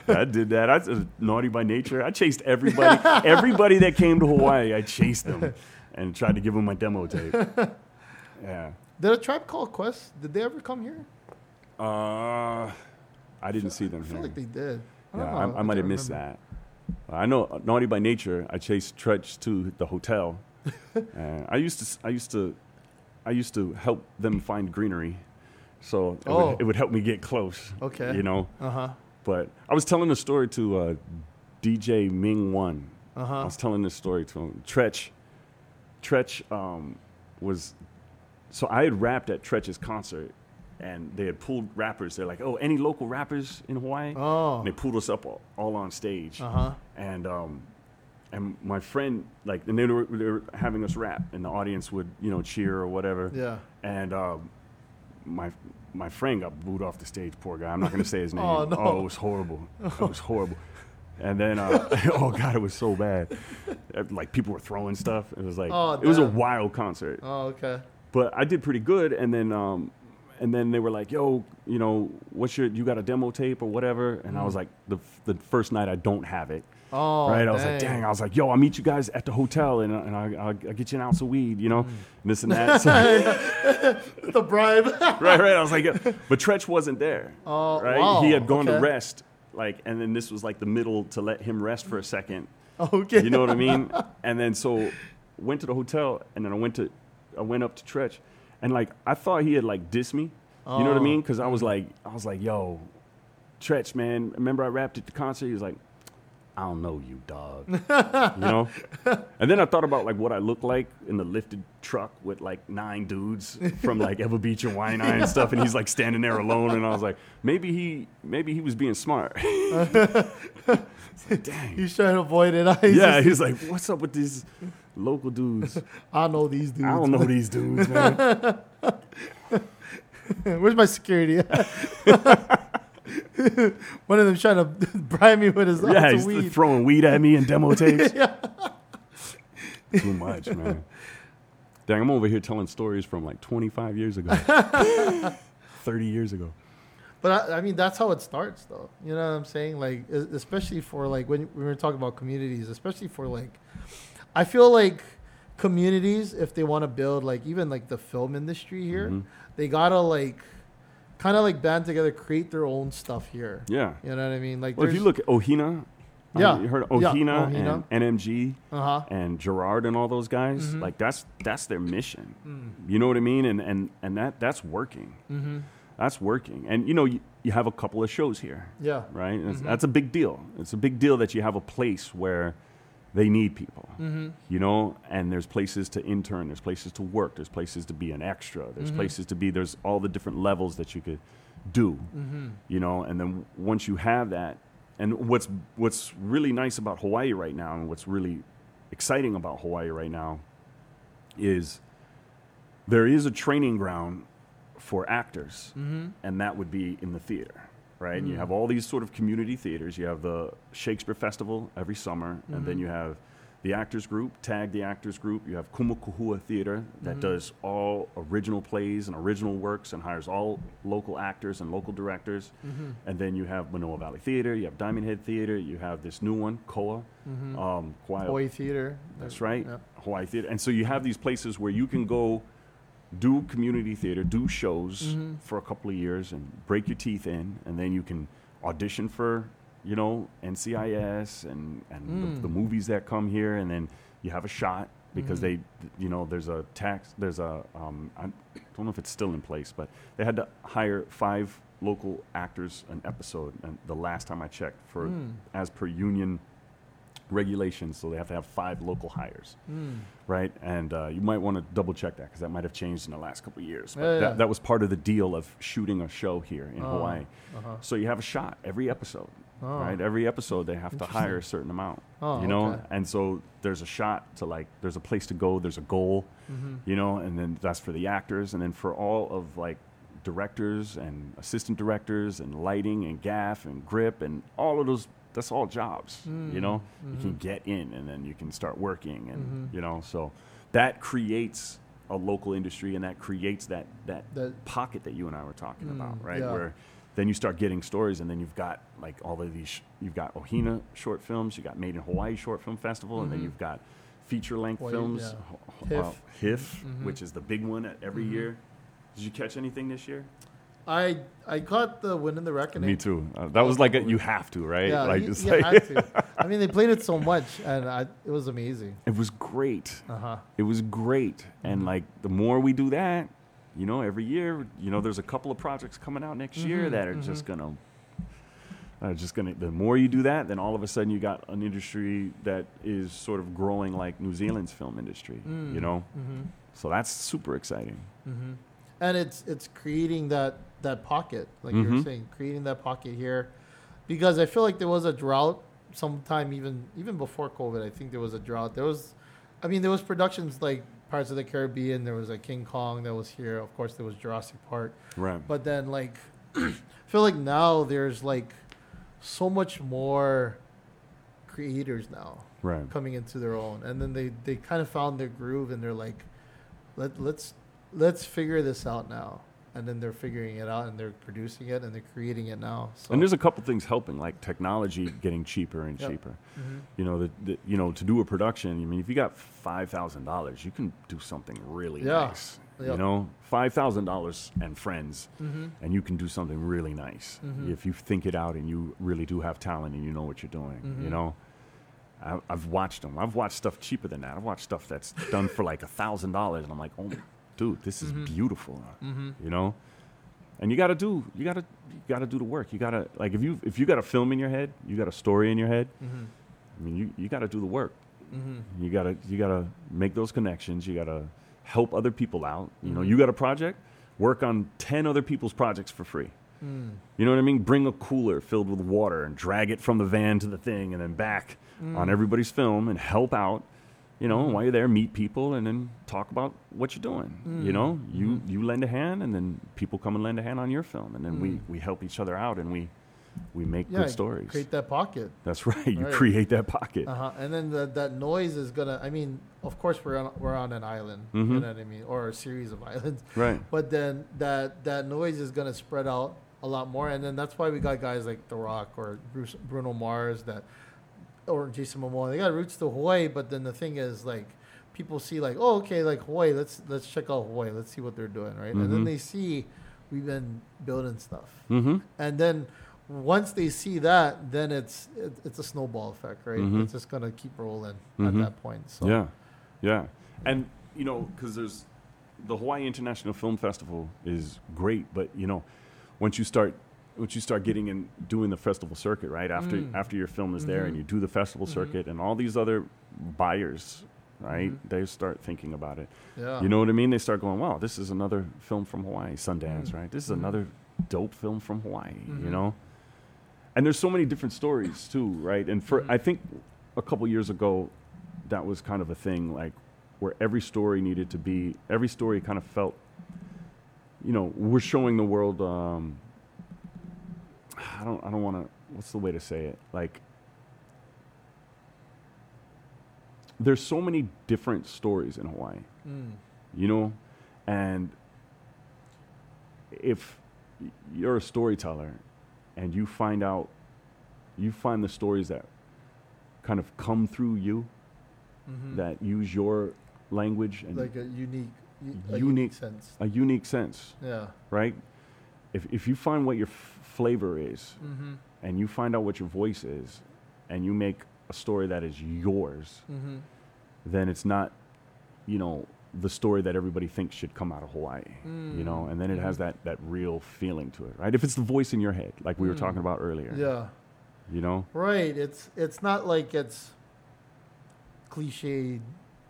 I did that. I was naughty by nature. I chased everybody. everybody that came to Hawaii, I chased them and tried to give them my demo tape. Yeah. Did a tribe called Quest? Did they ever come here? Uh, I didn't see them I feel here. like they did. I Yeah, I. I might have missed remember. that. I know uh, naughty by nature. I chased Treach to the hotel. and I used to. I used to. I used to help them find greenery, so it, Oh. would, it would help me get close. Okay. You know, Uh huh. But I was telling the story to uh, DJ Ming One. Uh I was telling this story to him. Treach. Treach um, was. So I had rapped at Treach's concert, and they had pulled rappers. They're like, "Oh, any local rappers in Hawaii?" Oh. and they pulled us up all, all on stage Uh huh. and um and my friend like and they were, they were having us rap and the audience would you know cheer or whatever Yeah. and um my my friend got booed off the stage poor guy i'm not going to say his name Oh, no. it was horrible it was horrible and then uh, oh god it was so bad Uh, like people were throwing stuff it was like Oh, it was a wild concert Oh, okay. but I did pretty good. And then, um, and then they were like, "Yo, you know, what's your? You got a demo tape or whatever?" And I was like, the the first night I don't have it. Oh, right? I was like, "Dang!" I was like, "Yo, I'll meet you guys at the hotel, and, and I, I'll, I'll get you an ounce of weed, you know, Mm. and this and that." So, the bribe. right, right. I was like, yeah. but Treach wasn't there. Oh, right? wow, He had gone to rest, like, and then this was like the middle to let him rest for a second. okay. You know what I mean? And then so went to the hotel, and then I went to I went up to Treach, and like I thought he had like dissed me. You know what I Oh. mean? Because I was like I was like, yo, Treach, man, remember I rapped at the concert? He was like, I don't know you, dog. you know? And then I thought about like what I look like in the lifted truck with like nine dudes from like Ewa Beach and Waianae and stuff, and he's like standing there alone. And I was like, maybe he maybe he was being smart. Dang. He's trying to avoid it. Yeah, he's like, what's up with these local dudes? I know these dudes. I don't know these dudes, man. Where's my security? One of them trying to bribe me with his yeah, he's weed. throwing weed at me and demo tapes. Too much, man. Dang, I'm over here telling stories from like 25 years ago, 30 years ago. But I, I mean, that's how it starts, though. You know what I'm saying? Like, especially for like when we were talking about communities, especially for like, I feel like communities, if they want to build like even like the film industry here, Mhm. they gotta like, kind of like band together, create their own stuff here. Yeah. You know what I mean? Like, Well, if you look at Ohina, um, Yeah. you heard of Yeah, Ohina, Ohina. and NMG uh huh, and Gerard and all those guys. Mhm. Like that's that's their mission. mm, You know what I mean? And and and that that's working. mm-hmm. That's working. And you know, you, you have a couple of shows here. yeah, right? Mhm. that's a big deal. It's a big deal that you have a place where they need people, mm-hmm. you know, and there's places to intern, there's places to work, there's places to be an extra, there's Mhm. places to be, there's all the different levels that you could do, Mm-hmm. you know, and then once you have that, and what's what's really nice about Hawaii right now, and what's really exciting about Hawaii right now, is there is a training ground for actors Mm-hmm. and that would be in the theater, right? And you Mm. have all these sort of community theaters. You have the Shakespeare Festival every summer, and then Mhm. you have the Actors Group, Tag the Actors Group. You have Kumu Kahua Theater that Mhm. does all original plays and original works and hires all local actors and local directors. Mm-hmm. And then you have Manoa Valley Theater, you have Diamond Head Theater, you have this new one, Koa, Mm-hmm. um, Hawaii Theater. that's right. Yep. Hawaii Theater. And so you have these places where you can go do community theater, do shows Mhm. for a couple of years and break your teeth in, and then you can audition for, you know, NCIS and, and Mm. the, the movies that come here, and then you have a shot because Mhm. they, you know, there's a tax, there's a, um, I don't know if it's still in place, but they had to hire five local actors an episode, and the last time I checked, for Mm. as per union regulations, so they have to have five local hires, Mm. right? And uh, you might want to double check that because that might have changed in the last couple of years. But Yeah, yeah. That, that was part of the deal of shooting a show here in Oh, Hawaii. Uh-huh. So you have a shot every episode, Oh. right? Every episode they have to hire a certain amount, Oh, you know. okay. And so there's a shot to like, there's a place to go, there's a goal, Mm-hmm. you know, and then that's for the actors, and then for all of like directors and assistant directors and lighting and gaff and grip and all of those. That's all jobs, you know. You can Mhm. get in, and then you can start working, and Mhm. you know, so that creates a local industry, and that creates that that That- pocket that you and I were talking Mm, about, right? yeah. Where then you start getting stories, and then you've got like all of these. You've got Ohina short films, you got Made in Hawaii Short Film Festival, and then Mhm. you've got feature length films, yeah. HIF. uh, HIF, Mhm. which is the big one at every Mhm. year. Did you catch anything this year? I I caught the Wind and the Reckoning. Me too. Uh, that was like a, you have to, right? Yeah, like you, you like had to. I mean, they played it so much, and I, it was amazing. it was great. Uh huh. It was great, and Mhm. like the more we do that, you know, every year, you know, there's a couple of projects coming out next year Mhm, that are just gonna, are just gonna. The more you do that, then all of a sudden you got an industry that is sort of growing like New Zealand's film industry. You know, Mm-hmm. so that's super exciting. Mm-hmm. And it's it's creating that that pocket, like you were Mhm. saying, creating that pocket here, because I feel like there was a drought sometime even even before COVID. I think there was a drought. There was, I mean, there was productions like Pirates of the Caribbean. There was a King Kong that was here. Of course, there was Jurassic Park. Right. But then, like, I feel like now there's like so much more creators now Right. coming into their own, and then they they kind of found their groove, and they're like, let let's let's figure this out now, and then they're figuring it out, and they're producing it, and they're creating it now. So And there's a couple things helping, like technology getting cheaper and Yep. cheaper. Mhm. You know, the, the, you know, to do a production. I mean, if you got five thousand dollars, you can do something really Yeah. nice. You know, five thousand dollars and friends, Mhm. and you can do something really nice Mhm. if you think it out and you really do have talent and you know what you're doing. You Mhm. know, I, I've watched them. I've watched stuff cheaper than that. I've watched stuff that's done for like a thousand dollars, and I'm like, oh, dude, this is Mhm. beautiful. Mhm. You know, and you got to do you got to you got to do the work. You got to like if you if you got a film in your head, you got a story in your head. Mhm. I mean, you, you got to do the work. Mm-hmm. You gotta you gotta make those connections. You gotta help other people out. You know, Mhm. you got a project, work on ten other people's projects for free. Mm. You know what I mean? Bring a cooler filled with water and drag it from the van to the thing and then back on Mm. everybody's film and help out. You know, while you're there, meet people and then talk about what you're doing. You Mm. know, you Mhm. you lend a hand and then people come and lend a hand on your film and then we Mm. we help each other out and we we make Yeah, good stories. Create that pocket. That's right. You Right. create that pocket. Uh-huh. And then the, that noise is gonna. I mean, of course, we're on we're on an island. Mhm. You know what I mean, or a series of islands. Right. But then that that noise is gonna spread out a lot more, and then that's why we got guys like The Rock or Bruce, Bruno Mars that, or Jason Momoa. They got roots to Hawaii, but then the thing is like. People see like, oh, okay, like Hawaii. Let's let's check out Hawaii. Let's see what they're doing, right? And then Mhm. they see we've been building stuff, Mm-hmm. and then once they see that, then it's it, it's a snowball effect, right? Mhm. It's just gonna keep rolling at that point. So Yeah, yeah, and you know, because there's the Hawaii International Film Festival is great, but you know, once you start once you start getting in doing the festival circuit, right after Mm. after your film is there and you do the festival Mhm. circuit and all these other buyers, right? Mhm. They start thinking about it. yeah, You know what I mean? They start going, "Wow, this is another film from Hawaii, Sundance, Mm. right? This is Mhm. another dope film from Hawaii." You Mhm. know, and there's so many different stories too, right? And for. I think a couple years ago, that was kind of a thing, like where every story needed to be, every story kind of felt, you know, we're showing the world. Um, I don't, I don't want to. What's the way to say it? Like, there's so many different stories in Hawaii Mm. you know and if you're a storyteller and you find out you find the stories that kind of come through you Mhm. that use your language and like a unique, a Unique. unique sense. a unique sense Yeah. right if, if you find what your f- flavor is Mm-hmm. and you find out what your voice is and you make a story that is yours Mm-hmm. then it's not you know the story that everybody thinks should come out of Hawaii you know Mm. and then it has that that real feeling to it right if it's the voice in your head like we were Mm. talking about earlier Yeah. you know Right. It's it's not like it's cliched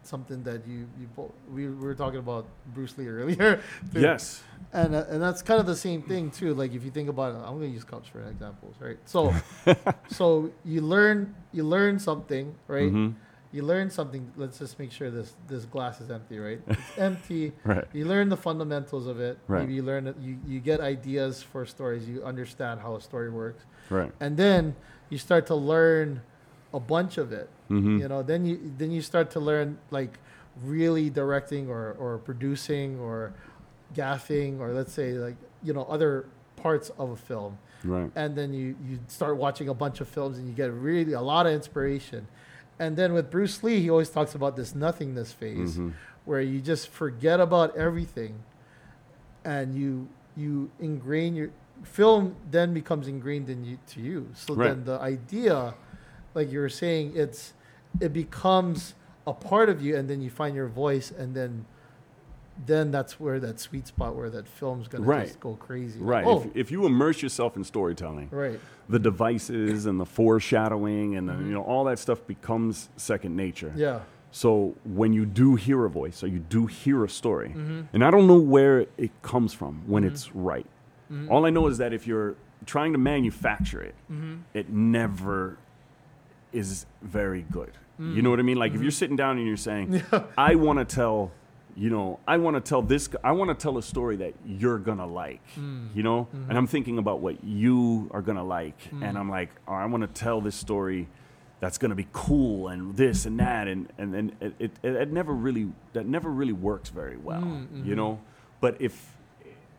something that you you we, we were talking about Bruce Lee earlier. too. yes And uh, and that's kind of the same thing too. Like if you think about it, I'm going to use Couch for examples, right? So so you learn you learn something, right? Mhm. You learn something. Let's just make sure this this glass is empty, right? It's empty. right You learn the fundamentals of it. Right. Maybe you learn it. You, you get ideas for stories. You understand how a story works, right and then you start to learn a bunch of it. mm-hmm. You know, then you then you start to learn like really directing or or producing or gaffing or let's say like you know other parts of a film right and then you you start watching a bunch of films and you get really a lot of inspiration and then with bruce lee he always talks about this nothingness phase Mhm. where you just forget about everything and you you ingrain your film then becomes ingrained in you to you so Right. then the idea like you were saying it's it becomes a part of you and then you find your voice and then then that's where that sweet spot where that film's gonna Right. just go crazy Like, right oh if, if you immerse yourself in storytelling right the devices and the foreshadowing and the, Mhm. you know all that stuff becomes second nature yeah so when you do hear a voice or you do hear a story mm-hmm. and i don't know where it comes from when Mhm. it's right Mm-hmm. all i know is that if you're trying to manufacture it mm-hmm. it never is very good. You know what I mean? Like if you're sitting down and you're saying, "I want to tell," you know, "I want to tell this," I want to tell a story that you're gonna like. You know, and I'm thinking about what you are gonna like, and I'm like, oh, "I want to tell this story." That's gonna be cool and this and that and and then it, it, it, never really that never really works very well, Mm, you mhm. know. But if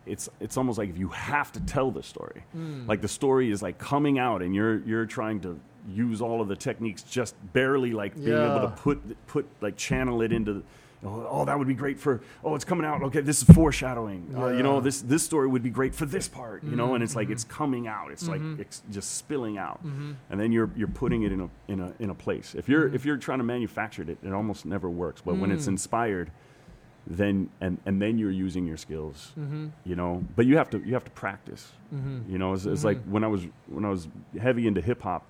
it's it's almost like if you have to tell the story, Mm. like the story is like coming out and you're you're trying to use all of the techniques just barely like being able to put put like channel it into oh, oh that would be great for oh it's coming out okay this is foreshadowing uh, you know this this story would be great for this part you know and it's like Mhm. it's coming out it's Mhm. like it's just spilling out Mm-hmm. and then you're you're putting it in a in a in a place if you're if you're trying to manufacture it it almost never works but when it's Mm. inspired then and and then you're using your skills Mm-hmm. you know but you have to you have to practice Mm-hmm. you know, it's, it's like Mhm. when I was when I was heavy into hip hop.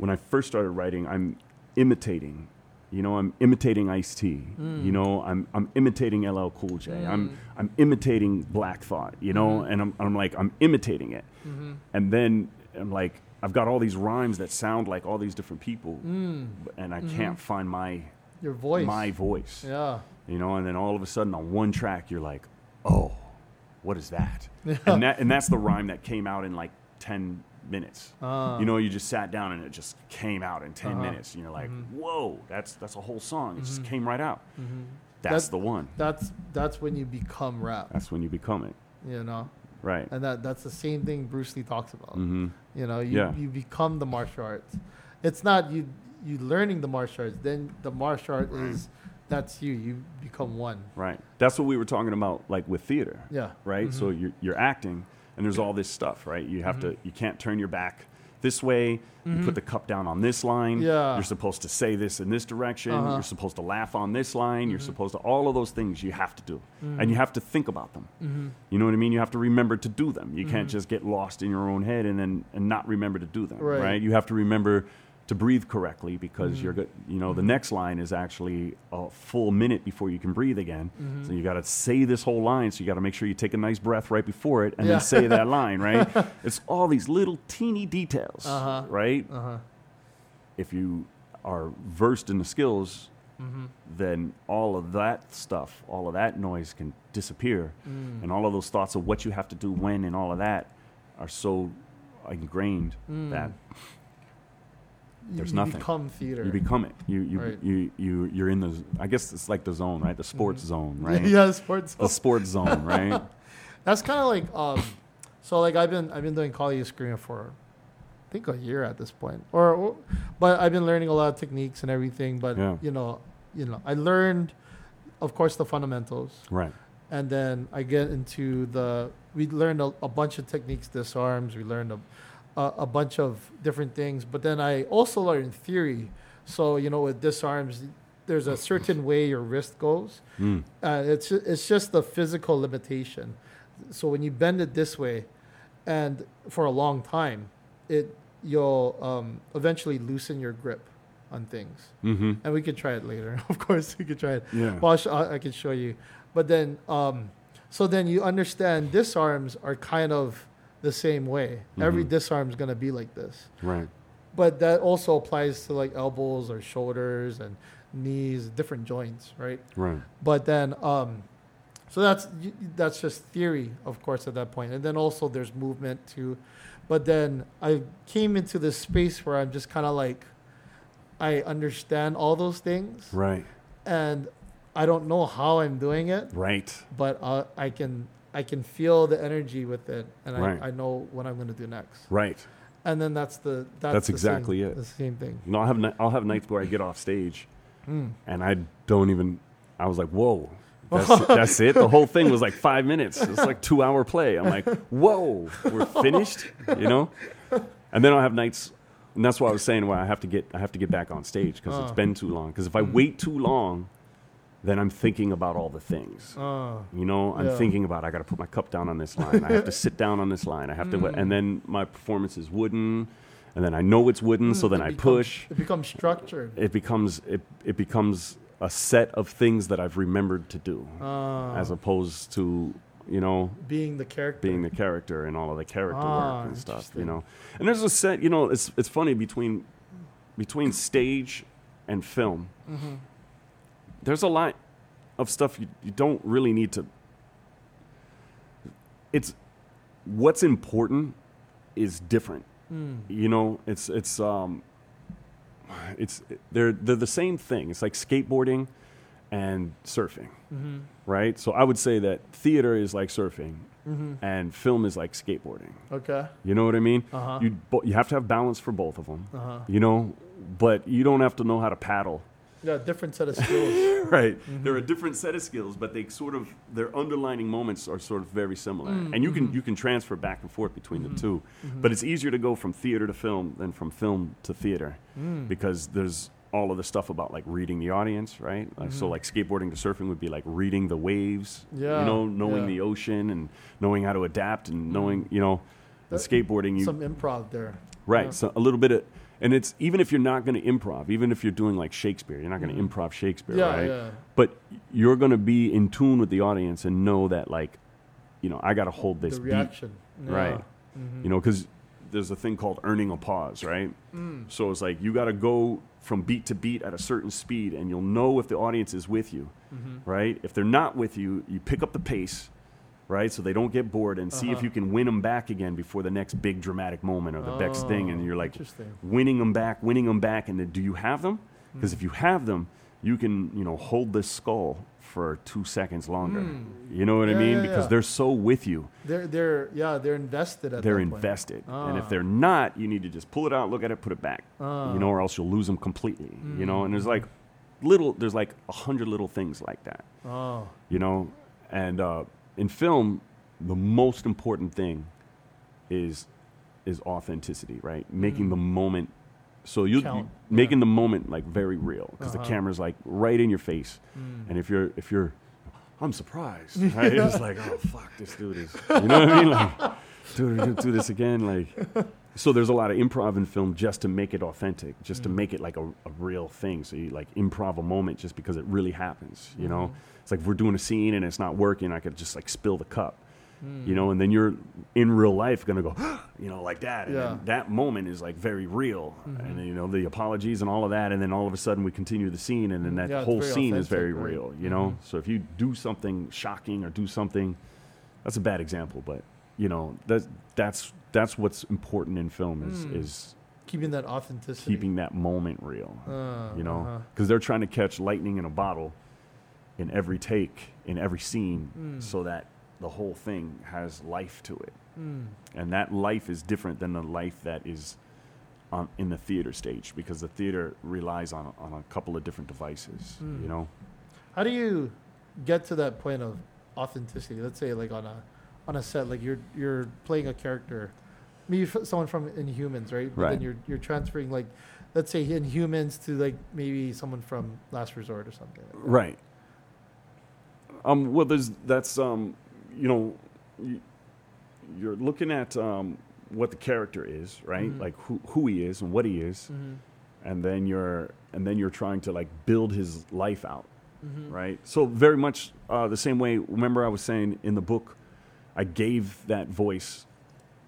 When I first started writing, I'm imitating. You know, I'm imitating Ice T. Mm. You know, I'm I'm imitating LL Cool J. I'm Mm. I'm imitating Black Thought. You know, Mhm. and I'm I'm like I'm imitating it, Mm-hmm. and then I'm like I've got all these rhymes that sound like all these different people, Mm. and I Mhm. can't find my Your voice. my voice. Yeah. You know, and then all of a sudden on one track you're like, oh, what is that? Yeah. And that and that's the rhyme that came out in like ten minutes. Ah. You know, you just sat down and it just came out in 10 Uh-huh. minutes. And you're like, Mhm. whoa, that's that's a whole song. It just Mhm. came right out. Mhm. That's That- the one. That's that's when you become rap. That's when you become it. You know, Right. and that that's the same thing Bruce Lee talks about. hmm You know, you, Yeah. you become the martial arts. It's not you you learning the martial arts. Then the martial art is that's you. You become one. Right. That's what we were talking about, like with theater. Yeah. Right. So Mhm. you're, you're acting, and there's all this stuff, right? You have Mhm. to, you can't turn your back this way. You Mhm. put the cup down on this line. Yeah. You're supposed to say this in this direction. Uh-huh. You're supposed to laugh on this line. You're Mhm. supposed to, all of those things you have to do. Mhm. And you have to think about them. Mm-hmm. You know what I mean? You have to remember to do them. You can't just get lost in your own head and then and not remember to do them. Right. Right. You have to remember to breathe correctly because Mhm. you're go- you know the Mhm. next line is actually a full minute before you can breathe again. Mhm. So you got to say this whole line. So you got to make sure you take a nice breath right before it and Yeah. then say that line. Right. it's all these little teeny details. Uh-huh. Right. Uh huh. If you are versed in the skills, Mm-hmm. then all of that stuff, all of that noise can disappear Mm. and all of those thoughts of what you have to do when and all of that are so ingrained Mm. that there's you nothing. become theater. you become it. You you Right. you you you're in the. I guess it's like the zone, right? The sports Mhm. zone, right? yeah, sports. A sports zone, right? That's kind of like um, so like I've been I've been doing Kali escrima for, I think a year at this point, or, or but I've been learning a lot of techniques and everything. But Yeah. you know, you know, I learned, of course, the fundamentals, right. and then I get into the. We learned a, a bunch of techniques, disarms. We learned a, a, a bunch of different things, but then I also learned theory. So you know, with disarms, there's a certain way your wrist goes. Mm. Uh, it's it's just the physical limitation. So when you bend it this way, and for a long time, it you'll um, eventually loosen your grip on things. Mm-hmm. And we could try it later. of course, we could try it. Yeah. Well, sh- I I can show you. But then, um, so then you understand disarms are kind of the same way. Every Mhm. disarm is gonna be like this. Right. But that also applies to like elbows or shoulders and knees, different joints, right? Right. But then, um, so that's that's just theory, of course, at that point. And then also there's movement too. But then I came into this space where I'm just kind of like, I understand all those things, Right. and I don't know how I'm doing it, Right. but uh, I can I can feel the energy with it, and Right. I, I know what I'm going to do next. Right. And then that's the that's, That's the exactly same, it. The same thing. No, I'll have ni- I'll have nights where I get off stage Mm. and I don't even. I was like, whoa. That's, that's it. The whole thing was like five minutes. It's like two hour play. I'm like, whoa, we're finished. You know. And then I'll have nights, and that's why I was saying why I have to get I have to get back on stage because it's been too long. Because if I Mm. wait too long, then I'm thinking about all the things. Uh, You know, I'm Yeah. thinking about I got to put my cup down on this line. I have to sit down on this line. I have to, Mm. and then my performance is wooden, and then I know it's wooden, so mm, then I becomes- push. It becomes structured. It becomes it, it becomes a set of things that I've remembered to do, Uh, as opposed to you know being the character. being the character and all of the character Ah, work and stuff. You know, and there's a set. You know, it's it's funny between between stage and film. hmm there's a lot of stuff you, you don't really need to it's what's important is different Mm. you know it's it's um it's they're they're the same thing it's like skateboarding and surfing hmm right so i would say that theater is like surfing hmm and film is like skateboarding Okay. you know what i mean Uh huh. you bo- you have to have balance for both of them Uh huh. you know but you don't have to know how to paddle Yeah, different set of skills. right. Mhm. They're a different set of skills, but they sort of their underlining moments are sort of very similar, Mm, and you can you can transfer back and forth between Mhm. the 2 Mhm. But it's easier to go from theater to film than from film to theater Mm. because there's all of the stuff about like reading the audience, right? Like, So Mhm. like skateboarding to surfing would be like reading the waves, Yeah, you know, knowing yeah. the ocean and knowing how to adapt and Mm. knowing, you know, the That- skateboarding you some improv there. right. yeah. So a little bit of and it's even if you're not going to improv, even if you're doing like Shakespeare, you're not going to improv Shakespeare, Mm-hmm. Yeah, right? yeah. But you're going to be in tune with the audience and know that like, you know, I got to hold this the beat, reaction. right? Yeah. Mhm. You know, because there's a thing called earning a pause, right? Mm. So it's like you got to go from beat to beat at a certain speed, and you'll know if the audience is with you, Mhm. right? If they're not with you, you pick up the pace, right? So they don't get bored, and see if Uh-huh. you can win them back again before the next big dramatic moment or the next thing, and Oh, you're like winning them back, winning them back, and then do you have them? Because Mm. if you have them, you can you know hold this skull for two seconds longer. Mm. You know what I mean? yeah, because yeah. they're so with you They're they're yeah they're invested at they're that point. invested. And if Ah. they're not, you need to just pull it out, look at it, put it back. Ah. You know, or else you'll lose them completely. You know, and there's Mm. like little, there's like a hundred little things like that. Oh. You know, and uh, in film, the most important thing is is authenticity, right? Making Mm. the moment. So you, Count, you yeah. making the moment like very real because Uh-huh. the camera's like right in your face, Mm. and if you're if you're, I'm surprised. Right? it's like oh fuck, this dude is. You know what I mean? Like, dude, we're gonna do this again. Like, so there's a lot of improv in film just to make it authentic, just to Mm. make it like a, a real thing. So you like improv a moment just because it really happens. You know, Mhm. It's like if we're doing a scene and it's not working, I could just like spill the cup. Mm. You know, and then you're in real life gonna go, you know, like that. And Yeah. then that moment is like very real. Mhm. And then, you know, the apologies and all of that. And then all of a sudden we continue the scene and then that yeah, whole scene is very right? real, you know? Mhm. So if you do something shocking or do something, that's a bad example, but you know, that's, that's, that's what's important in film is, Mm. is keeping that authenticity. keeping that moment real, Uh, you know, uh-huh. because they're trying to catch lightning in a bottle in every take, in every scene, Mm. so that the whole thing has life to it Mm. and that life is different than the life that is on, in the theater stage because the theater relies on, on a couple of different devices Mm. you know How do you get to that point of authenticity? Let's say like on a on a set, like you're you're playing a character, maybe someone from Inhumans, right? But Right. Then you're you're transferring like, let's say Inhumans to like maybe someone from Last Resort or something. Like that. right um well there's that's um you know you, you're looking at um what the character is right Mhm. like who, who he is and what he is Mm-hmm. and then you're and then you're trying to like build his life out Mm-hmm. right? So very much uh, the same way. Remember, I was saying in the book, I gave that voice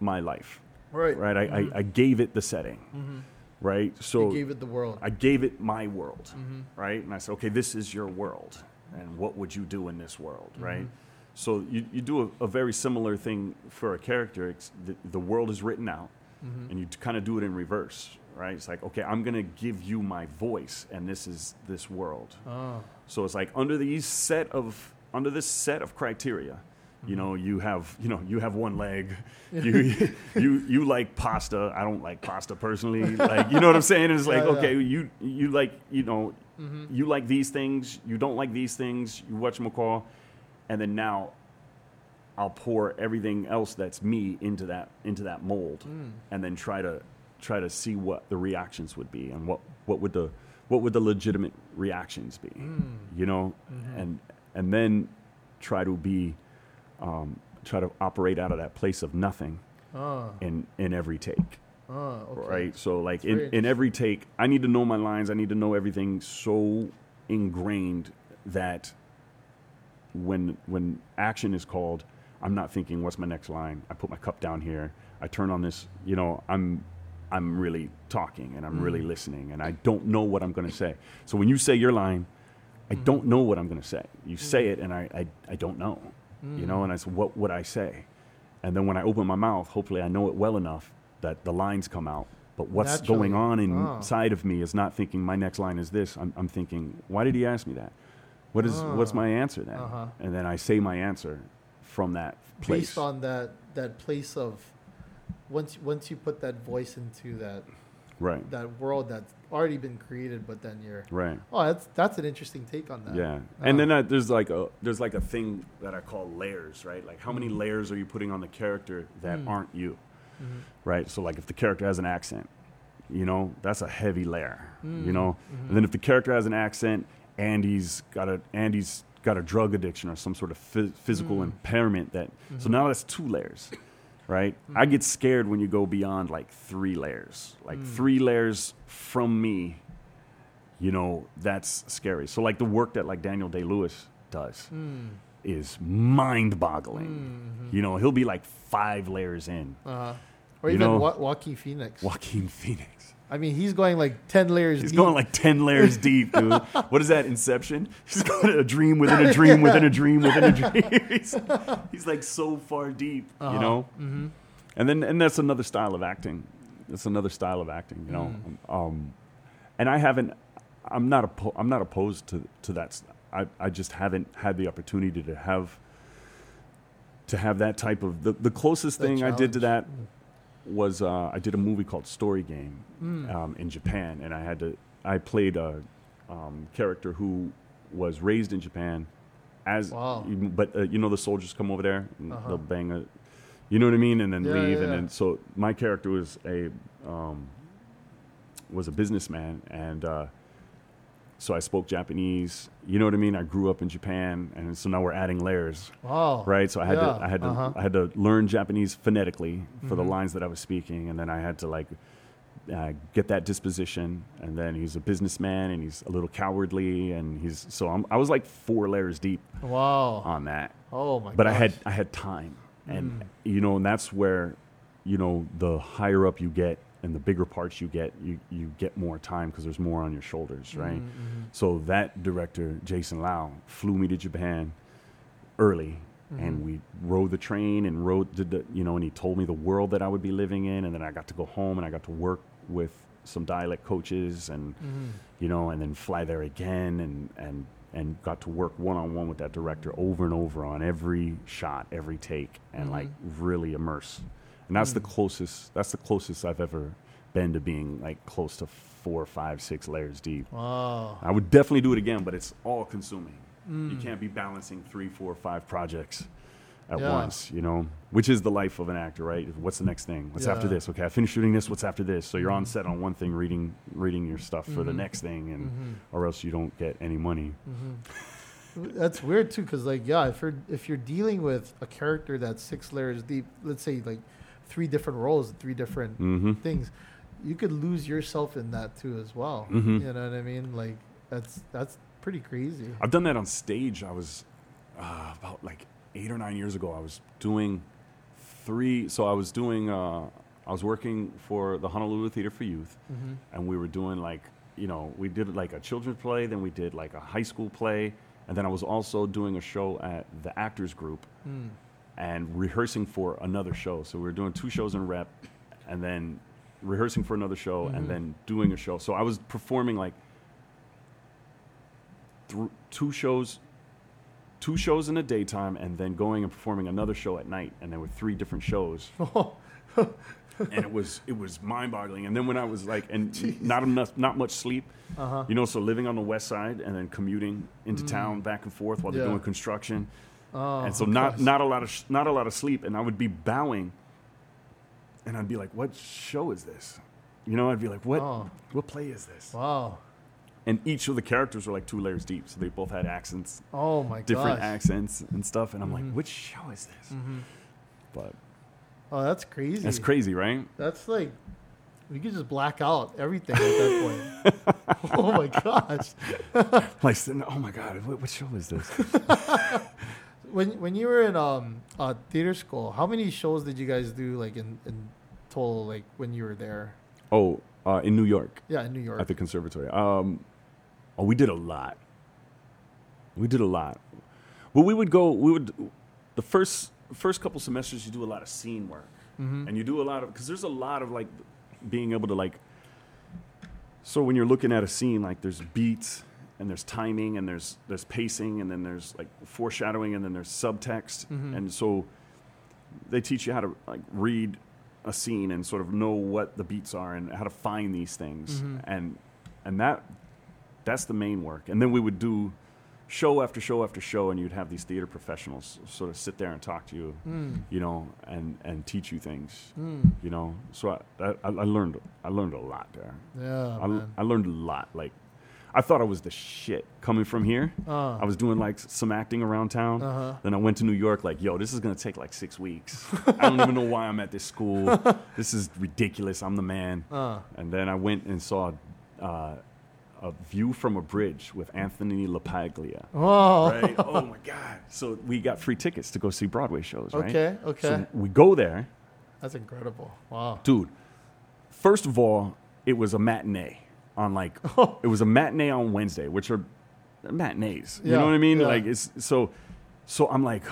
my life, Right. right? I, I, I gave it the setting, Mm-hmm. right? you So gave it the world. I gave it my world, mm-hmm. right? And I said, okay, this is your world, and what would you do in this world, right? Mhm. So you, you do a, a very similar thing for a character. It's the, the world is written out, Mm-hmm. and you kind of do it in reverse, right? It's like, okay, I'm gonna give you my voice, and this is this world. Oh. So it's like under these set of under this set of criteria, you know, you have you know you have one leg, you you you like pasta. I don't like pasta personally. Like you know what I'm saying? It's like Yeah, yeah. okay, you you like you know Mm-hmm. you like these things, you don't like these things. You watch McCall, and then now I'll pour everything else that's me into that into that mold Mm. and then try to try to see what the reactions would be and what what would the what would the legitimate reactions be Mm. you know Mhm. and and then try to be um, try to operate out of that place of nothing Oh. in in every take Oh. Okay. right so like in, in every take i need to know my lines i need to know everything so ingrained that when when action is called i'm not thinking what's my next line i put my cup down here i turn on this you know i'm i'm really talking and i'm really Mm. listening and i don't know what i'm going to say so when you say your line i Mhm. don't know what i'm going to say you say it and I, I i don't know you know Mm. and i said what would i say and then when i open my mouth hopefully i know it well enough that the lines come out but what's Naturally. going on Ah. inside of me is not thinking my next line is this i'm, I'm thinking why did he ask me that what is what's Ah. my answer then Uh-huh. and then i say my answer from that place based on that that place of once once you put that voice into that right that world that's already been created, but then you're right oh that's that's an interesting take on that. yeah Uh, and then uh, there's like a there's like a thing that i call layers right like how many Mhm. layers are you putting on the character that Mm. aren't you Mhm. right so like if the character has an accent you know that's a heavy layer you Mm. know Mhm. And then if the character has an accent and he's got a and he's got a drug addiction or some sort of phys- physical Mm. impairment that so Mhm. now that's two layers. right? I get scared when you go beyond like three layers, like three layers from me. You know, that's scary. So like the work that like Daniel Day Lewis does Mm. is mind-boggling. You know, he'll be like five layers in. Uh-huh. Or You even know- Wa- Joaquin Phoenix. Joaquin Phoenix. I mean, he's going like ten layers. He's deep. going like 10 layers deep, dude. What is that, Inception? He's going a dream within a dream within a dream within a dream. he's, he's like so far deep, Uh-huh. you know? Mm-hmm. And then, and that's another style of acting. That's another style of acting, you know? Um, and I haven't, I'm not, oppo- I'm not opposed to, to that. I, I just haven't had the opportunity to have, to have that type of, the, the closest That thing I did to that challenge. Was uh, I did a movie called Story Game Mm. um, in Japan, and I had to I played a um, character who was raised in Japan as Wow. but uh, you know the soldiers come over there and Uh-huh. they'll bang a you know what I mean and then Yeah, leave yeah, and yeah. then so my character was a um, was a businessman and uh, so I spoke Japanese you know what I mean I grew up in Japan and so now we're adding layers Wow. right? So I had Yeah, to I had to uh-huh. I had to learn Japanese phonetically for the Mhm. lines that I was speaking, and then I had to like uh, get that disposition. And then he's a businessman, and he's a little cowardly, and he's so I'm, I was like four layers deep Wow. on that. oh my. But I had. I had time, and Mm. you know, and that's where you know the higher up you get and the bigger parts you get, you you get more time because there's more on your shoulders, right? Mhm, mhm. So that director, Jason Lau, flew me to Japan early, Mhm. and we rode the train and rode, did the, you know, and he told me the world that I would be living in, and then I got to go home and I got to work with some dialect coaches, and Mhm. you know, and then fly there again, and and and got to work one on one with that director over and over on every shot, every take, and like really immerse. And that's the Mm. closest. That's the closest I've ever been to being like close to four, five, six layers deep. Wow. I would definitely do it again, but it's all consuming. You Mm. can't be balancing three, four, five projects at Yeah. once, you know, which is the life of an actor, right? What's the next thing? What's after this? Okay, I finished shooting this. What's after this? So you're on Mhm. set on one thing, reading, reading your stuff for the Mhm. next thing, and Mhm. or else you don't get any money. Mhm. That's weird too, because like yeah, if you're if you're dealing with a character that's six layers deep, let's say like three different roles, three different Mm-hmm. things, you could lose yourself in that too as well. Mhm. You know what I mean? Like that's that's pretty crazy. I've done that on stage. I was uh, about like eight or nine years ago. I was doing three. So I was doing. Uh, I was working for the Honolulu Theater for Youth, Mm-hmm. and we were doing like you know we did like a children's play, then we did like a high school play, and then I was also doing a show at the Actors Group Mm. And rehearsing for another show. So we were doing two shows in rep, and then rehearsing for another show, Mhm. and then doing a show. So I was performing like th- two shows, two shows in the daytime, and then going and performing another show at night. And there were three different shows, and it was it was mind boggling. And then when I was like, and not enough, not much sleep. Uh huh. You know, so living on the west side and then commuting into Mm. town back and forth while they're doing construction Oh, and so not not a lot of sh- not a lot of sleep and i would be bowing and i'd be like what show is this you know i'd be like what Oh. what play is this Wow. and each of the characters were like two layers deep so they both had accents Oh my god, different gosh. accents and stuff and i'm Mhm. like which show is this hmm but Oh, that's crazy. that's crazy right That's like we could just black out everything at that point. oh my gosh. like oh my god what, what show is this When when you were in um uh, theater school, how many shows did you guys do like in, in total like when you were there? oh uh, in new york Yeah, in New York. at the conservatory. Um, oh, we did a lot. We did a lot. Well, we would go. We would the first first couple semesters. You do a lot of scene work, mm-hmm. and you do a lot of because there's a lot of like being able to like. So when you're looking at a scene, like there's beats and there's timing and there's there's pacing and then there's like foreshadowing and then there's subtext Mhm. and so they teach you how to like read a scene and sort of know what the beats are and how to find these things Mhm. and and that that's the main work and then we would do show after show after show and you'd have these theater professionals sort of sit there and talk to you Mm. you know and and teach you things Mm. you know so I, I, I learned i learned a lot there Yeah, I. I learned a lot like I thought I was the shit coming from here. Uh. I was doing like some acting around town. Uh-huh. Then I went to New York, like, yo, this is gonna take like six weeks. I don't even know why I'm at this school. This is ridiculous. I'm the man. Uh. And then I went and saw uh, a view from a bridge with Anthony LaPaglia. Oh. Right? oh my God. So we got free tickets to go see Broadway shows, right? Okay. Okay. So we go there. That's incredible. Wow. Dude, first of all, it was a matinee on like, it was a matinee on Wednesday, which are matinees. You Yeah, know what I mean? yeah. Like, it's so, so I'm like,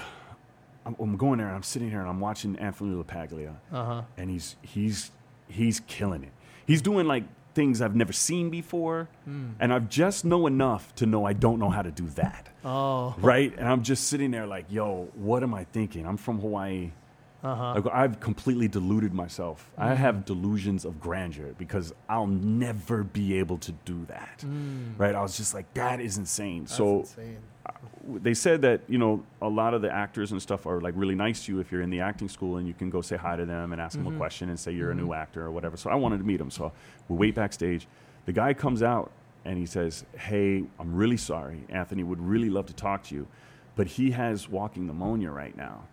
I'm, I'm going there and I'm sitting here and I'm watching Anthony LaPaglia Uh huh. and he's, he's, he's killing it. He's doing like things I've never seen before. Hmm. And I've just know enough to know I don't know how to do that. Oh. Right? And I'm just sitting there like, yo, what am I thinking? I'm from Hawaii. Uh huh. Like, I've completely deluded myself. I mm. have delusions of grandeur because I'll never be able to do that. Mm. Right? I was just like, that is insane. so uh, insane. they said that you know a lot of the actors and stuff are like really nice to you if you're in the acting school and you can go say hi to them and ask them a mm-hmm. question and say you're a new mm-hmm. actor or whatever. So I wanted to meet him. So we wait backstage. The guy comes out and he says, "Hey, I'm really sorry. Anthony would really love to talk to you, but he has walking pneumonia right now,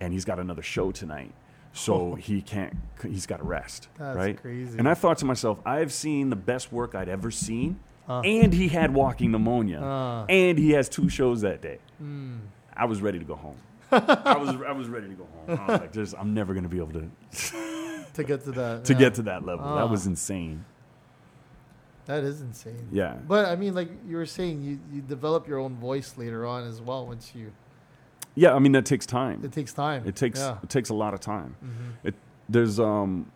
and he's got another show tonight." So he can't. He's got to rest, That's right? crazy. And I thought to myself, I've seen the best work I'd ever seen, Uh. and he had walking pneumonia, Uh. and he has two shows that day. Hmm. I was ready to go home. I was I was ready to go home. I was like, There's, I'm never gonna be able to To get to that. to yeah. get to that level. Ah. That was insane. That is insane. Yeah. But I mean, like you were saying, you, you develop your own voice later on as well. Once you, Yeah, I mean that takes time. it takes time. It takes Yeah. it takes a lot of time. Mhm. It there's um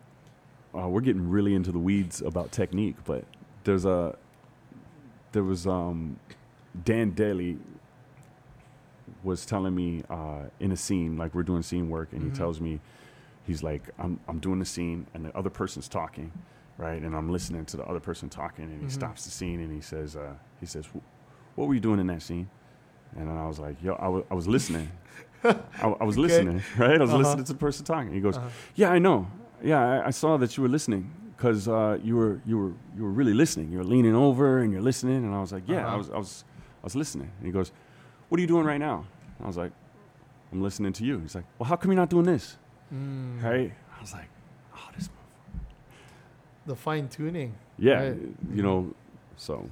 uh, we're getting really into the weeds about technique, but there's a there was um Dan Daly was telling me uh, in a scene like we're doing scene work, and Mhm. he tells me he's like I'm I'm doing the scene, and the other person's talking, right, and I'm listening to the other person talking, and he Mhm. stops the scene and he says uh, he says what were you doing in that scene? And then I was like, yo, I wa- I was listening. I, I was listening, right? I was Uh-huh. listening to the person talking. He goes, Uh-huh. yeah, I know. Yeah, I, I saw that you were listening because uh, you were you were you were really listening. You were leaning over and you're listening. And I was like, yeah, I Uh-huh. was I was I was listening. And he goes, what are you doing right now? I was like, I'm listening to you. He's like, well, how come you're not doing this? Mm. Right? I was like, oh, this. The fine tuning. Yeah, Right. you know, so.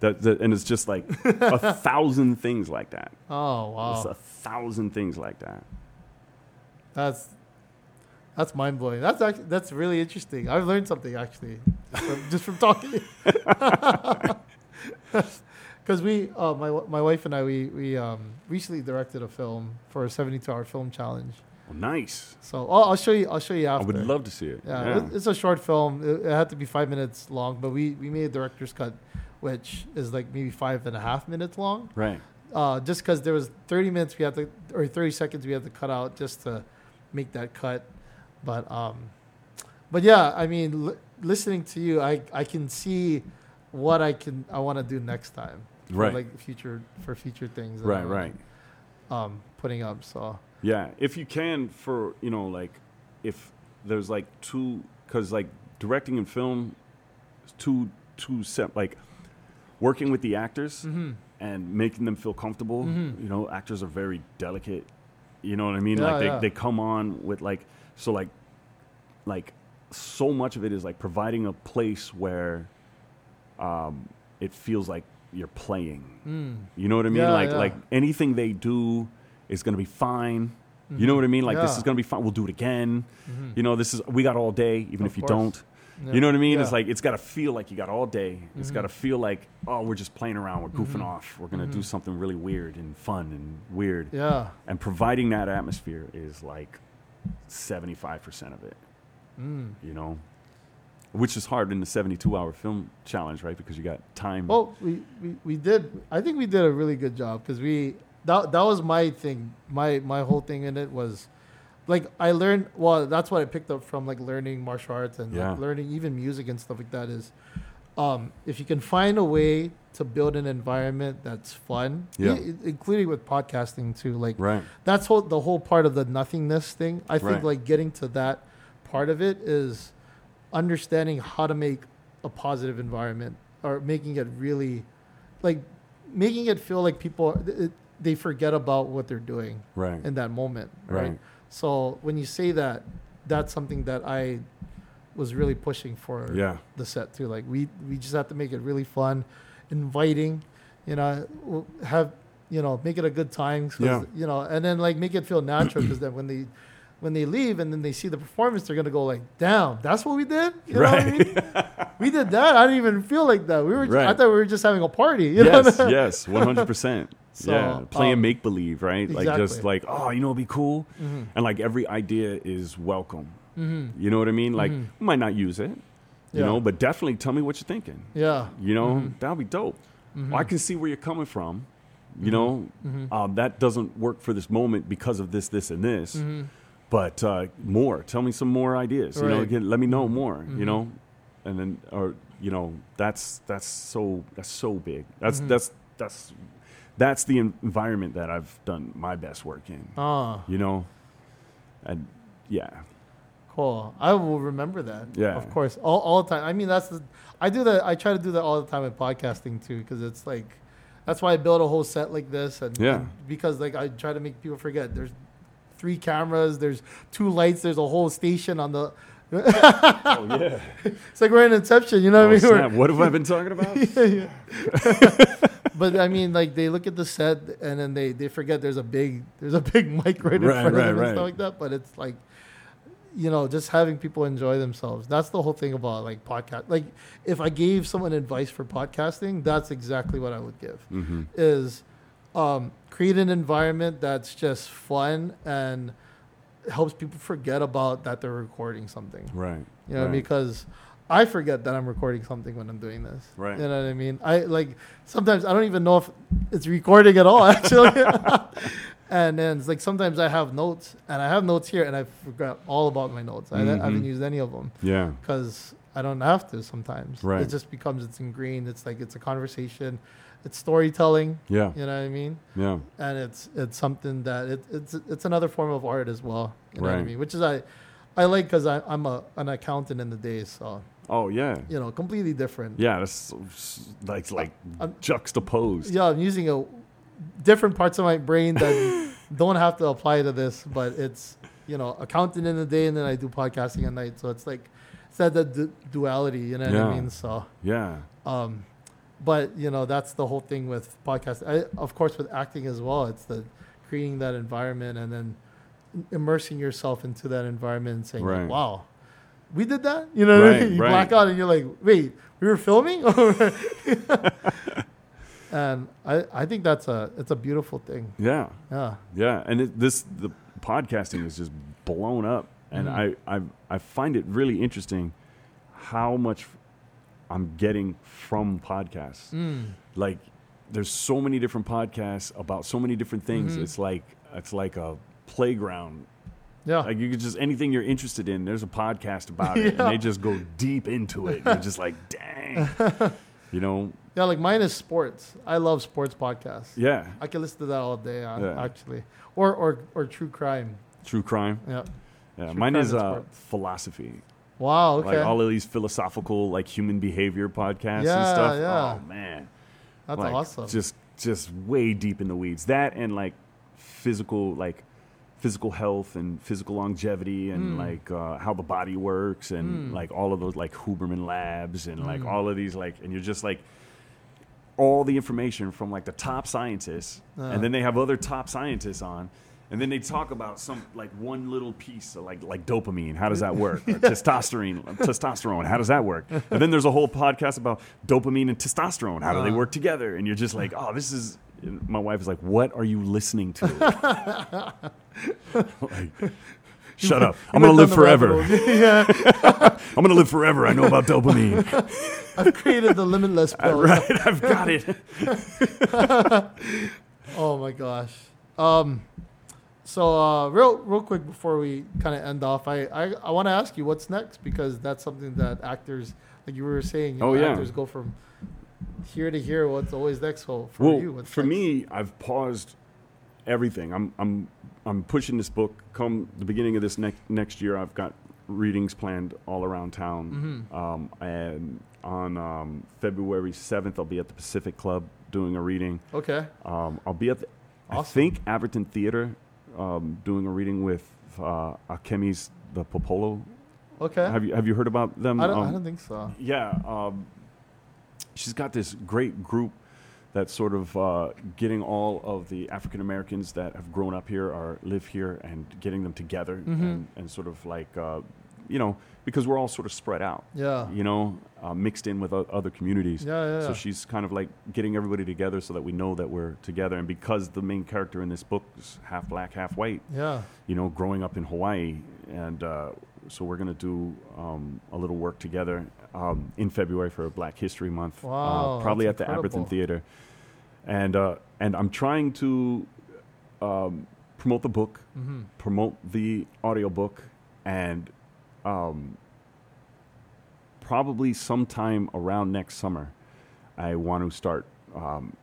That, that, and it's just like a thousand things like that. Oh It's wow, a thousand things like that. that's that's mind blowing. That's actually that's really interesting. I've learned something actually from, just from talking. Because we, uh, my my wife and I, we we um, recently directed a film for a 72 hour film challenge. Oh, nice. So I'll, I'll show you. I'll show you after. I would love to see it. Yeah, Yeah. it- it's a short film. It, it had to be five minutes long, but we, we made a director's cut, which is like maybe five and a half minutes long. Right. Uh, just because there was 30 minutes we had to, or 30 seconds we had to cut out just to make that cut. But um, but yeah, I mean, li- listening to you, I I can see what I can I want to do next time. for, Right. like future for future things. that Right, I'm, right. Um, putting up. So Yeah, if you can, for you know, like if there's like two, because like directing and film, is two two set like working with the actors mm-hmm. and making them feel comfortable. Mhm. You know, actors are very delicate. You know what I mean? Yeah, like they, yeah. they come on with like so like like so much of it is like providing a place where um, it feels like you're playing. mm. You know what I mean? Yeah, like like anything they do is gonna be fine. You know what I mean? Like this is gonna be fine. We'll do it again. Mhm. You know, this is we got all day, even Of if you course. don't. Yeah. You know what I mean? It's like it's gotta feel like you got all day. It's Mhm. gotta feel like oh, we're just playing around. We're goofing Mhm. off. We're gonna do Mhm. something really weird and fun and weird. yeah. And providing that atmosphere is like seventy five percent of it. Mm. You know, which is hard in the seventy two hour film challenge, right? Because you got time. Well, we, we, we did. I think we did a really good job because we that that was my thing. My my whole thing in it was like I learned. Well, that's what I picked up from like learning martial arts and Yeah. like, learning even music and stuff like that. Is um, if you can find a way to build an environment that's fun, Yeah. i- including with podcasting too. Like right. that's whole the whole part of the nothingness thing. I think Right. like getting to that part of it is understanding how to make a positive environment or making it really, like, making it feel like people it, they forget about what they're doing Right. in that moment, right? Right. So when you say that, that's something that I was really pushing for Yeah. the set too. Like we we just have to make it really fun, inviting, you know, have you know make it a good time. Yeah. You know, and then like make it feel natural because then when they when they leave and then they see the performance, they're gonna go like, "Damn, that's what we did." You know what I mean? we did that. I didn't even feel like that. We were. Right. I thought we were just having a party. You know? yes, yes, one hundred percent. So, Yeah, playing um, make believe, right? Like just like, oh, you know, it'd be cool, Mm-hmm. and like every idea is welcome. You know what I mean? Like, Mhm. we might not use it, you Yeah. know, but definitely tell me what you're thinking. Yeah. You know, Mhm. that'll be dope. Mhm. Well, I can see where you're coming from. You know, Mhm. um, that doesn't work for this moment because of this, this, and this. But uh, more, tell me some more ideas. You know, again, let me know more. You know, and then or you know, that's that's so that's so big. That's that's that's that's the environment that I've done my best work in. Ah, You know, and yeah, cool. I will remember that. Yeah. Of course. All, all the time. I mean, that's the, I do that. I try to do that all the time in podcasting too, because it's like, that's why I build a whole set like this. And, Yeah. and because like I try to make people forget there's three cameras, there's two lights, there's a whole station on the, oh yeah. it's like we're in Inception, you know Oh, what I mean? Snap. What have I been talking about? yeah, yeah. but I mean, like they look at the set and then they, they forget there's a big there's a big mic right in Right, front right, of them right. and stuff like that. But it's like, you know, just having people enjoy themselves. That's the whole thing about like podcast. Like if I gave someone advice for podcasting, that's exactly what I would give. mm-hmm. Is um, create an environment that's just fun and helps people forget about that they're recording something. Right. You know, because I forget that I'm recording something when I'm doing this. Right. You know what I mean? I like sometimes I don't even know if it's recording at all actually. and then it's like sometimes I have notes and I have notes here and I forgot all about my notes. I, I haven't Mhm. used any of them Yeah. because I don't have to sometimes. Right. It just becomes it's ingrained. It's like it's a conversation. It's storytelling. Yeah. You know what I mean? Yeah. and it's it's something that it, it's it's another form of art as well. You know what I mean? Which is I I like because I'm a an accountant in the day, so Oh yeah. you know, completely different. Yeah. That's like like I'm- juxtaposed. Yeah, I'm using a different parts of my brain that don't have to apply to this, but it's you know, accounting in the day, and then I do podcasting at night. So it's like it's that du- duality. You know what I mean? So. Yeah. Um, but you know that's the whole thing with podcast. I, of course, with acting as well, it's the creating that environment and then immersing yourself into that environment and saying, like, "Wow, we did that." You know, what I mean? you right. black out and you're like, "Wait, we were filming." and I, I think that's a it's a beautiful thing. Yeah. Yeah. Yeah, and it, this the podcasting is just blown up, and Mhm. I, I I find it really interesting how much I'm getting from podcasts. Mm. Like, there's so many different podcasts about so many different things. Mhm. It's like it's like a playground. Yeah. Like you could just anything you're interested in. There's a podcast about it, Yeah. and they just go deep into it. You're just like, dang, you know? yeah. Like mine is sports. I love sports podcasts. Yeah, I can listen to that all day, uh, Yeah. actually, or or or true crime. true crime. Yeah. Yeah, True mine is uh, philosophy. Wow. Okay. like all of these philosophical like human behavior podcasts and stuff. yeah. Oh man, That's Like, awesome. Just just way deep in the weeds. That and like physical like physical health and physical longevity and Mm. like uh, how the body works and Mm. like all of those like Huberman labs and like Mm. all of these like and you're just like all the information from like the top scientists Uh. and then they have other top scientists on and then they talk about some like one little piece of like like dopamine how does that work Or testosterone testosterone how does that work and then there's a whole podcast about dopamine and testosterone how do they Uh. work together and you're just like oh this is and my wife is like what are you listening to? Like, shut up. I'm gonna live down the rabbit forever. yeah, i'm gonna live forever. I know about dopamine. I've created the limitless pill. right i've got it. Oh my gosh. Um, so uh, real real quick before we kind of end off, I I, I want to ask you what's next because that's something that actors, like you were saying, you Oh, know, yeah. actors go from here to here. What's always next? For well, you, what's for next? me, I've paused everything. I'm I'm I'm pushing this book. Come the beginning of this next next year, I've got readings planned all around town. Mhm. Um, and on um, February 7th, I'll be at the Pacific Club doing a reading. Okay. Um, I'll be at, the, I think, Aberton Theater um, doing a reading with uh, Akiemi's The Popolo. Okay. Have you have you heard about them? I don't. Um, I don't think so. yeah, um, she's got this great group that's sort of uh, getting all of the African Americans that have grown up here or live here and getting them together Mhm. and, and sort of like, uh, you know, because we're all sort of spread out, Yeah. you know, uh, mixed in with o- other communities. Yeah. Yeah. So yeah. she's kind of like getting everybody together so that we know that we're together. And because the main character in this book is half black, half white, yeah. you know, growing up in Hawaii. And uh, so we're going to do um, a little work together um, in February for Black History Month. uh, probably that's at the Aberton incredible. Theater. And, uh, and I'm trying to um, promote the book, Mm-hmm. promote the audiobook, and um, probably sometime around next summer, I want to start um,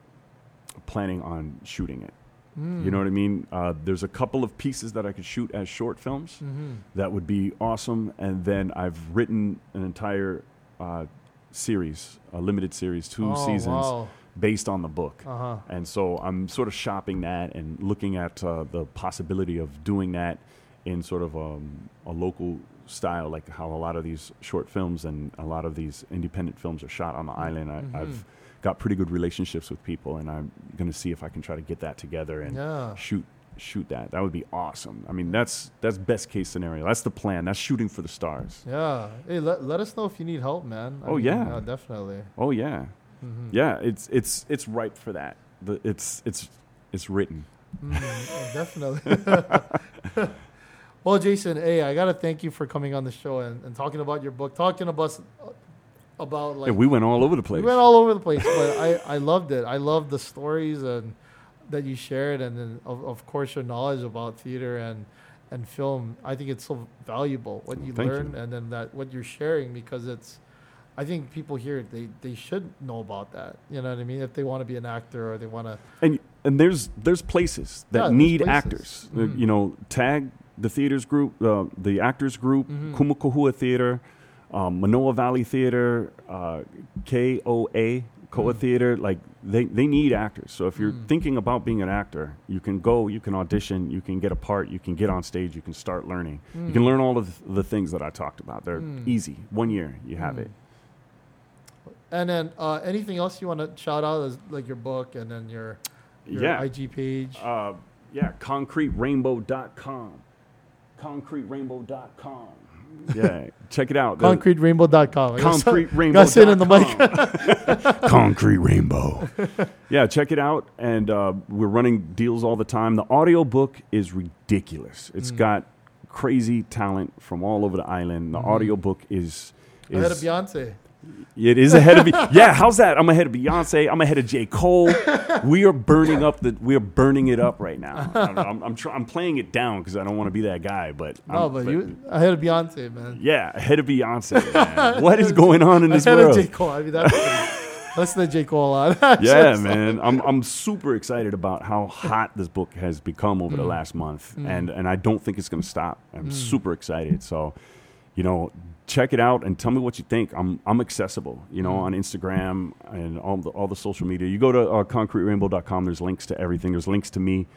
planning on shooting it. Mm. You know what I mean? Uh, there's a couple of pieces that I could shoot as short films Mm-hmm. that would be awesome. And then I've written an entire uh, series, a limited series, two oh, seasons, Wow. based on the book. Uh huh. And so I'm sort of shopping that and looking at uh, the possibility of doing that in sort of um, a local style, like how a lot of these short films and a lot of these independent films are shot on the island. I, Mhm. I've got pretty good relationships with people, and I'm going to see if I can try to get that together and Yeah. shoot shoot that. That would be awesome. I mean, that's that's best case scenario. That's the plan. That's shooting for the stars. Yeah. Hey, let, let us know if you need help, man. I Oh, mean, yeah. definitely. Oh yeah, Mm-hmm. yeah. It's it's it's ripe for that. The, it's it's it's written. Mm, definitely. well, Jason, hey, I gotta thank you for coming on the show and, and talking about your book, talking about about like Yeah, we went all over the place. we went all over the place, but I, I loved it. I loved the stories and that you shared, and then of, of course your knowledge about theater and and film. I think it's so valuable what you Thank you. learn, and then that what you're sharing because it's. I think people here they they should know about that. You know what I mean? If they want to be an actor or they want to. and and there's there's places that Yeah, need places. actors. Mhm. You know, tag the theaters group, uh, the actors group, Mhm. Kumu Kahua Theater, um, Manoa Valley Theater, uh, KOA Koa Mhm. Theater. Like they they need actors. So if you're Mm. thinking about being an actor, you can go, you can audition, you can get a part, you can get on stage, you can start learning. You can Mm. learn all of the things that I talked about. They're Mm. easy. One year, you have Mm. it. And then uh, anything else you want to shout out as like your book and then your your yeah. IG page. Uh, yeah, concreterainbow.com. Concreterainbow.com. Yeah, check it out. The- ConcreteRainbow.com. I gotta- ConcreteRainbow. gotta say in the mic. Concrete Rainbow. yeah, check it out. And uh, we're running deals all the time. The audio book is ridiculous. It's Mm. got crazy talent from all over the island. The Mhm. audio book is. is Ahead of Beyonce. It is ahead of me. yeah. How's that? I'm ahead of Beyonce. I'm ahead of J Cole. We are burning up the. We are burning it up right now. I'm I'm, I'm, try, I'm playing it down because I don't want to be that guy. But No, I'm- Oh, but you ahead of Beyonce, man. yeah, ahead of Beyonce. man. what is going on in this ahead world? Ahead of J Cole. I mean, that's listen to J Cole a lot. yeah, man. I'm I'm super excited about how hot this book has become over the Mm. last month, Mm. and and I don't think it's going to stop. I'm Mm. super excited. So, you know, check it out and tell me what you think. I'm I'm accessible, you know, on Instagram and all the all the social media. You go to uh, concreterainbow.com. There's links to everything. There's links to me.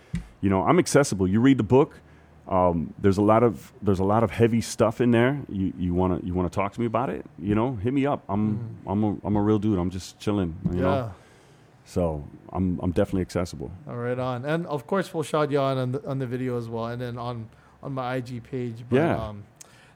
You know, I'm accessible. You read the book. Um, there's a lot of there's a lot of heavy stuff in there. You you wanna you wanna talk to me about it? You know, hit me up. I'm Mm. I'm a I'm a real dude. I'm just chilling. You Yeah. know, so I'm I'm definitely accessible. All right, on and of course we'll shout you on on the, on the video as well, and then on on my IG page. But, Yeah. Um,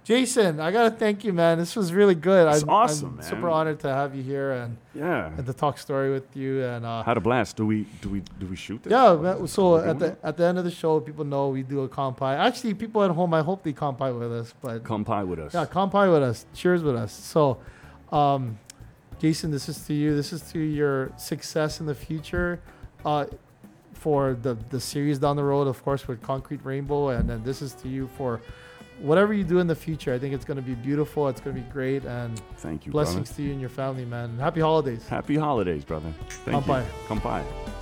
Jason, I gotta thank you, man. This was really good. It's I'm, awesome, I'm man. super honored to have you here and, Yeah. and to talk story with you. And uh, Had a blast. Do we do we do we shoot this? yeah, man, so at the at the end of the show, people know we do a kampai. Actually, people at home, I hope they kampai with us, but Come pie with us. Yeah, kampai with us. Cheers with us. So, um, Jason, this is to you. This is to your success in the future. Uh, for the the series down the road, of course, with Concrete Rainbow, and then this is to you for whatever you do in the future. I think it's going to be beautiful. It's going to be great, and Thank you, blessings to you and your family, man. Happy holidays. Happy holidays, brother. Thank Come you. by. Come by.